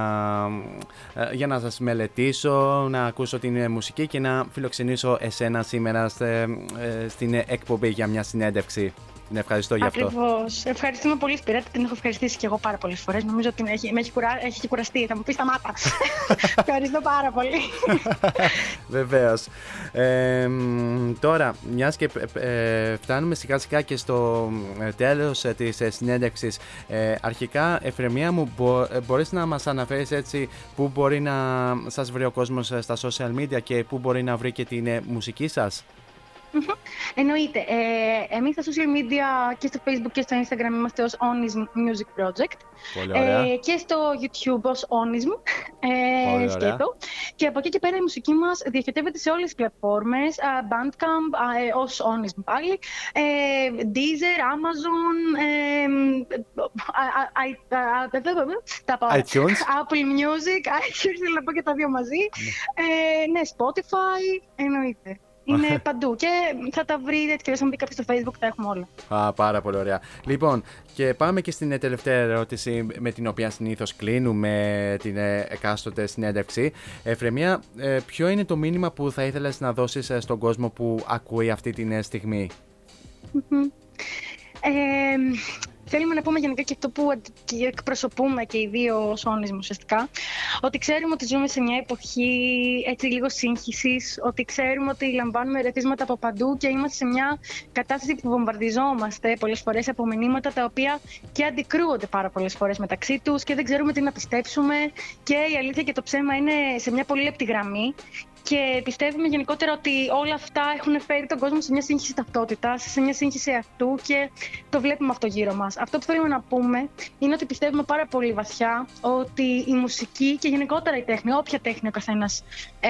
ε, για να σας μελετήσω, να ακούσω την ε, μουσική και να φιλοξενήσω εσένα σήμερα στε- ε, στην ε, εκπομπή για μια συνέντευξη. Την ευχαριστώ για αυτό. Ακριβώς. Ευχαριστούμε πολύ, Σπυρέτα. Την έχω ευχαριστήσει και εγώ πάρα πολλές φορές. Νομίζω ότι με έχει, με έχει, κουρά, έχει και κουραστεί. Θα μου πεις σταμάτα. Ευχαριστώ πάρα πολύ. Βεβαίως. τώρα, μιας και ε, φτάνουμε σιγά σιγά και στο ε, τέλος ε, της ε, συνέντευξης. Ε, αρχικά, Εφρεμία μου, μπο, ε, μπορείς να μας αναφέρεις έτσι πού μπορεί να σας βρει ο κόσμος ε, στα social media και πού μπορεί να βρει και την ε, μουσική σας; Μμμ. Εννοείται. Ε, εμείς στα social media και στο facebook και στο instagram είμαστε ως Onism Music Project. Πολύ ωραία. Ε, και στο YouTube ως Onism. Ε, Πολύ ωραία. σκέτο. Και από εκεί και πέρα η μουσική μας διοχετεύεται σε όλες τις πλατφόρμες. α, Bandcamp α, ε, ως Onism πάλι. Ε, Deezer, Amazon, ε, α, α, α, α, α, τα πάω. iTunes. Apple Music, iTunes, θέλω να πω και τα δύο μαζί. Ε, ναι, Spotify, εννοείται. Είναι παντού και θα τα βρείτε και αν μπει κάποιος στο Facebook τα έχουμε όλα. Α, πάρα πολύ ωραία. Λοιπόν, και πάμε και στην ε, τελευταία ερώτηση με την οποία συνήθως κλείνουμε την ε, εκάστοτε συνέντευξη. Εφρεμία, ε, ποιο είναι το μήνυμα που θα ήθελες να δώσεις ε, στον κόσμο που ακούει αυτή την ε, στιγμή; Μμμ. Ε, θέλουμε να πούμε γενικά και αυτό που αντι- και εκπροσωπούμε και οι δύο ως όνισμοι ουσιαστικά, ότι ξέρουμε ότι ζούμε σε μια εποχή έτσι λίγο σύγχυσης, ότι ξέρουμε ότι λαμβάνουμε ερεθίσματα από παντού και είμαστε σε μια κατάσταση που βομβαρδιζόμαστε πολλές φορές από μηνύματα τα οποία και αντικρούονται πάρα πολλές φορές μεταξύ τους και δεν ξέρουμε τι να πιστέψουμε. Και η αλήθεια και το ψέμα είναι σε μια πολύ λεπτή γραμμή και πιστεύουμε γενικότερα ότι όλα αυτά έχουν φέρει τον κόσμο σε μια σύγχυση ταυτότητα, σε μια σύγχυση αυτού και το βλέπουμε αυτό γύρω μας. Αυτό που θέλουμε να πούμε είναι ότι πιστεύουμε πάρα πολύ βαθιά ότι η μουσική και γενικότερα η τέχνη, όποια τέχνη ο καθένας ε,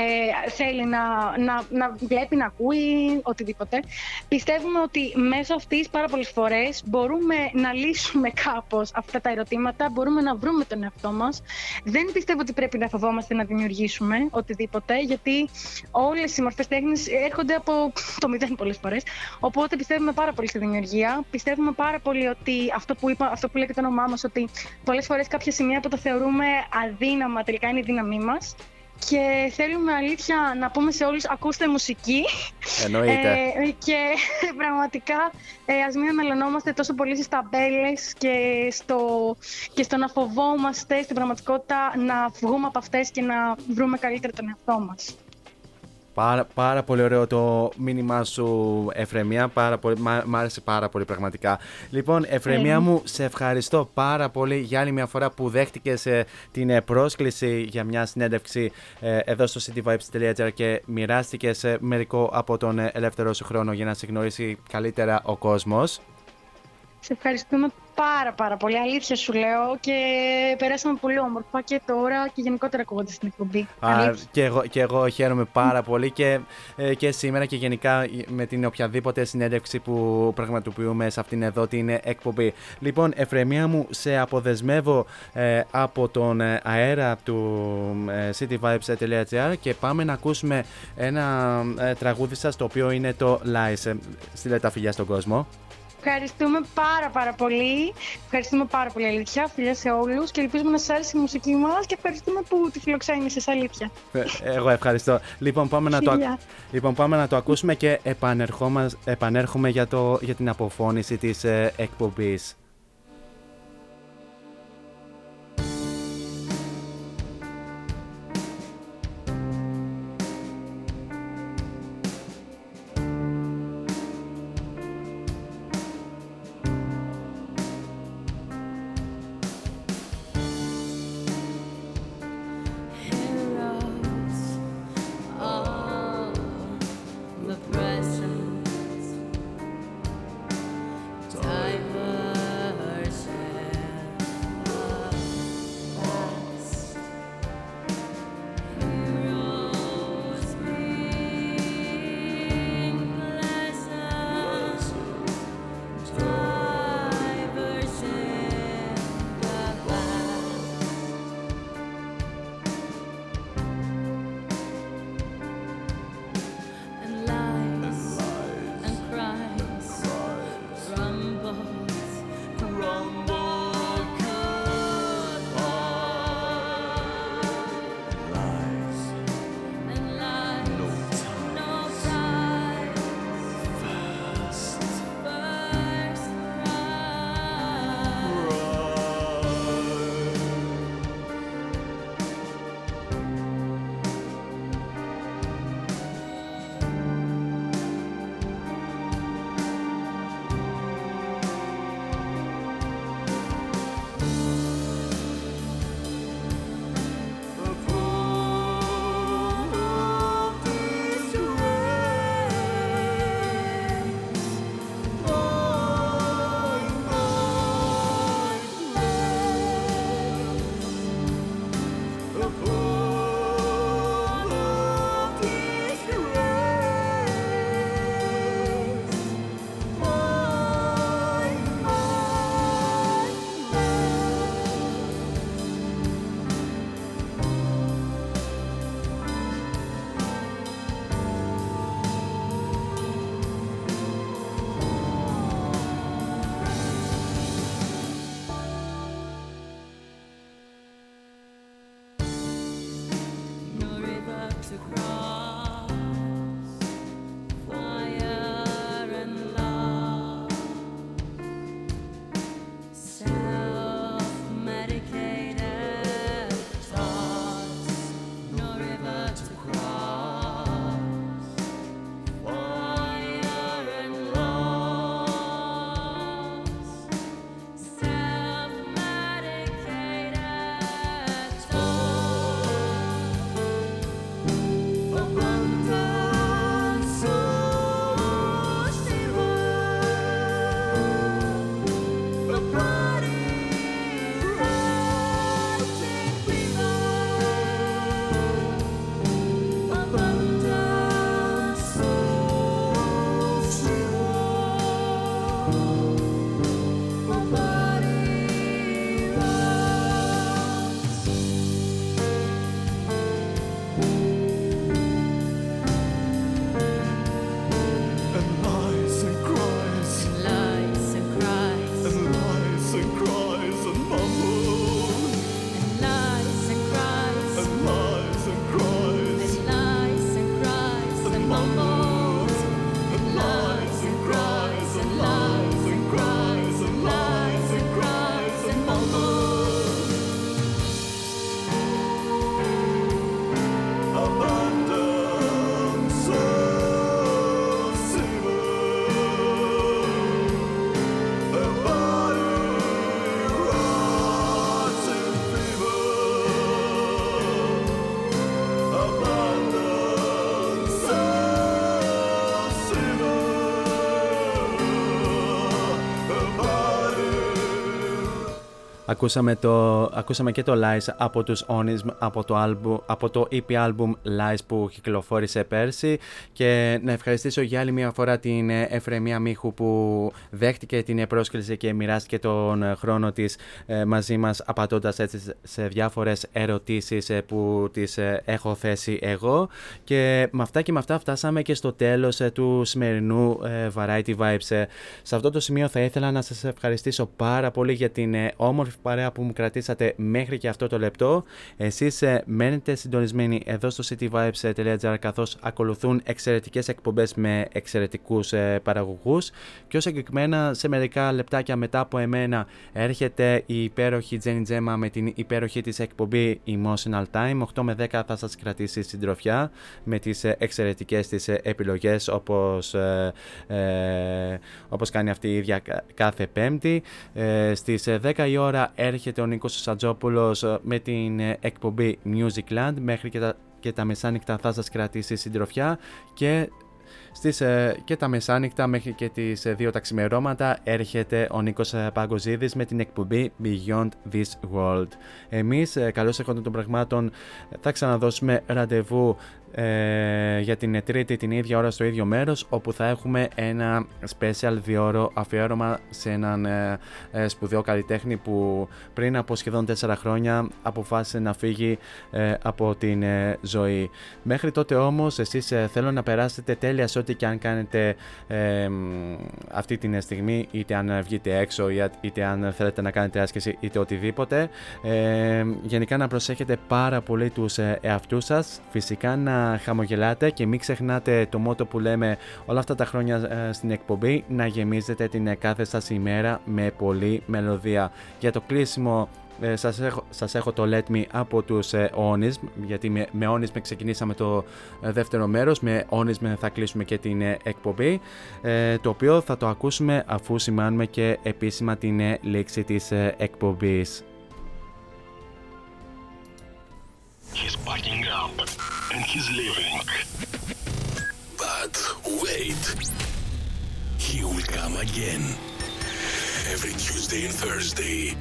θέλει να, να, να βλέπει, να ακούει, οτιδήποτε, πιστεύουμε ότι μέσω αυτής πάρα πολλές φορές μπορούμε να λύσουμε κάπως αυτά τα ερωτήματα, μπορούμε να βρούμε τον εαυτό μας. Δεν πιστεύω ότι πρέπει να φοβόμαστε να δημιουργήσουμε οτιδήποτε, γιατί όλες οι μορφές τέχνης έρχονται από το μηδέν πολλές φορές. Οπότε πιστεύουμε πάρα πολύ στη δημιουργία. Πιστεύουμε πάρα πολύ ότι αυτό που, είπα, αυτό που λέει και το όνομά μας, ότι πολλές φορές κάποια σημεία που τα θεωρούμε αδύναμα τελικά είναι η δύναμή μας. και θέλουμε αλήθεια να πούμε σε όλους ακούστε μουσική Εννοείται. Ε, και πραγματικά ε, ας μην αναλωνόμαστε τόσο πολύ στις ταμπέλες και στο, και στο να φοβόμαστε στην πραγματικότητα να βγούμε από αυτές και να βρούμε καλύτερα τον εαυτό μας. Πάρα, πάρα πολύ ωραίο το μήνυμά σου, Εφρεμία. Πάρα πολύ, μ' μ' άρεσε πάρα πολύ πραγματικά. Λοιπόν, Εφρεμία Ε. μου, σε ευχαριστώ πάρα πολύ για άλλη μια φορά που δέχτηκες ε, την ε, πρόσκληση για μια συνέντευξη ε, εδώ στο cityvibes.gr και μοιράστηκες ε, μερικό από τον ε, ελεύθερο σου χρόνο για να σε γνωρίσει καλύτερα ο κόσμος. Σε ευχαριστούμε πάρα πάρα πολύ, αλήθεια σου λέω και περάσαμε πολύ όμορφα και τώρα και γενικότερα ακούγοντα την εκπομπή. Α, Αλήθεια. και, εγώ, και εγώ χαίρομαι πάρα πολύ και, ε, και σήμερα και γενικά με την οποιαδήποτε συνέντευξη που πραγματοποιούμε σε αυτήν εδώ την ε, εκπομπή. Λοιπόν, Εφρεμία μου, σε αποδεσμεύω ε, από τον ε, αέρα του ε, cityvibes.gr και πάμε να ακούσουμε ένα ε, τραγούδι σας το οποίο είναι το Lies. Ε, Στείλε τα φιλιά στον κόσμο. Ευχαριστούμε πάρα πάρα πολύ. Ευχαριστούμε πάρα πολύ αλήθεια. Φιλιά σε όλους και ελπίζουμε να σας άρεσε η μουσική μας και ευχαριστούμε που τη φιλοξένησες αλήθεια. Ε, Εγώ ευχαριστώ. Λοιπόν, πάμε να το, ακ- Χίλια. λοιπόν, πάμε να το ακούσουμε και επανερχόμαστε, επανέρχομαι για, το, για την αποφώνηση της ε, εκπομπής. Ακούσαμε, το, ακούσαμε και το Lies από τους Onism από το, album, από το EP album Lies που κυκλοφόρησε πέρσι και να ευχαριστήσω για άλλη μια φορά την Εφρεμία Μίχου που δέχτηκε την πρόσκληση και μοιράστηκε τον χρόνο της ε, μαζί μας απαντώντας έτσι σε διάφορες ερωτήσεις ε, που τις ε, έχω θέσει εγώ και με αυτά και με αυτά φτάσαμε και στο τέλος του σημερινού Variety Vibes. Σε αυτό το σημείο θα ήθελα να σας ευχαριστήσω πάρα πολύ για την όμορφη παρέα που μου κρατήσατε μέχρι και αυτό το λεπτό. Εσείς ε, μένετε συντονισμένοι εδώ στο cityvibes.gr καθώς ακολουθούν εξαιρετικές εκπομπές με εξαιρετικούς ε, παραγωγούς και όσο συγκεκριμένα σε μερικά λεπτάκια μετά από εμένα έρχεται η υπέροχη Jenny Gemma με την υπέροχη της εκπομπή Emotional Time. 8 με 10 θα σας κρατήσει συντροφιά με τις ε, εξαιρετικές της επιλογές όπως, ε, όπως κάνει αυτή η ίδια κάθε πέμπτη. Ε, στις 10 η ώρα έρχεται ο Νίκος Σατζόπουλος ε, με την ε, εκπομπή Musicland μέχρι και τα, και τα μεσάνυχτα θα σας κρατήσει συντροφιά και στις, ε, και τα μεσάνυχτα μέχρι και τις 2 τα ξημερώματα έρχεται ο Νίκος Παγκοζίδης με την εκπομπή Beyond This World. Εμείς, καλώς έρχονται των πραγμάτων, θα ξαναδώσουμε ραντεβού ε, για την τρίτη την ίδια ώρα στο ίδιο μέρος όπου θα έχουμε ένα special διόρο αφιέρωμα σε έναν ε, ε, σπουδαίο καλλιτέχνη που πριν από σχεδόν 4 χρόνια αποφάσισε να φύγει ε, από την ζωή. Μέχρι τότε όμως εσείς θέλω να περάσετε τέλεια σε ό,τι και αν κάνετε αυτή την στιγμή είτε αν βγείτε έξω είτε αν θέλετε να κάνετε άσκηση είτε οτιδήποτε. γενικά να προσέχετε πάρα πολύ τους εαυτούς σας. Φυσικά να χαμογελάτε και μην ξεχνάτε το μότο που λέμε όλα αυτά τα χρόνια ε, στην εκπομπή να γεμίζετε την κάθε σας ημέρα με πολλή μελωδία. Για το κλείσιμο ε, σας, έχω, σας έχω το Let Me από τους ε, Onism γιατί με, με Onism ξεκινήσαμε το ε, δεύτερο μέρος με Onism θα κλείσουμε και την ε, εκπομπή το οποίο θα το ακούσουμε αφού σημάνουμε και επίσημα την λήξη της εκπομπής. He's packing up and he's leaving. But wait, he will come again. Every Tuesday and Thursday.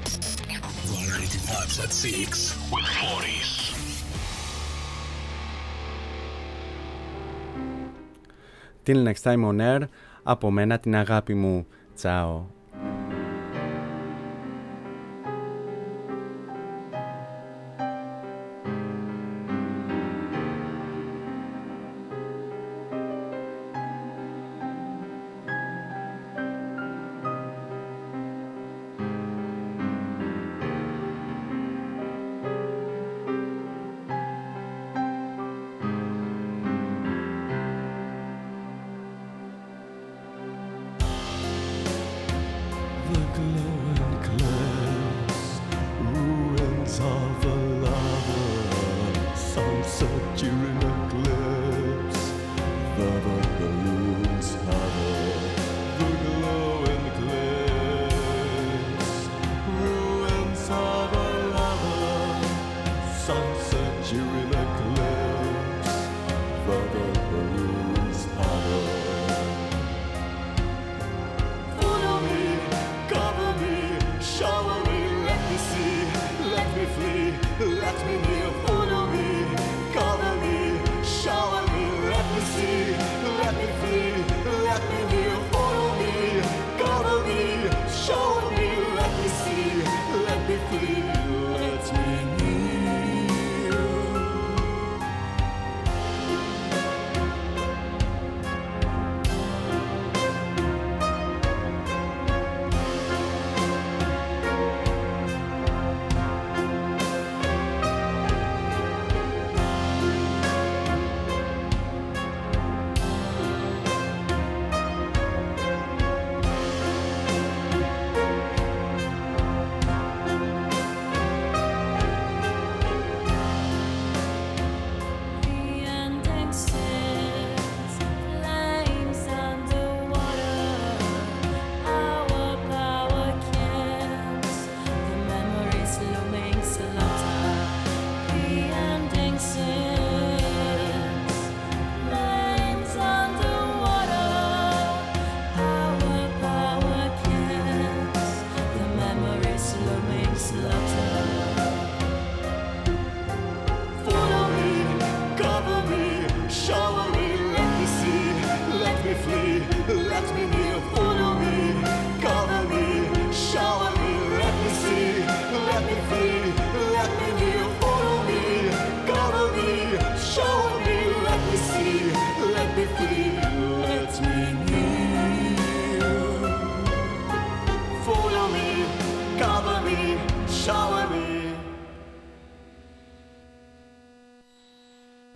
Variety Vibes at 6 with Morris. Till next time on air, από μένα την αγάπη μου. Τσάω.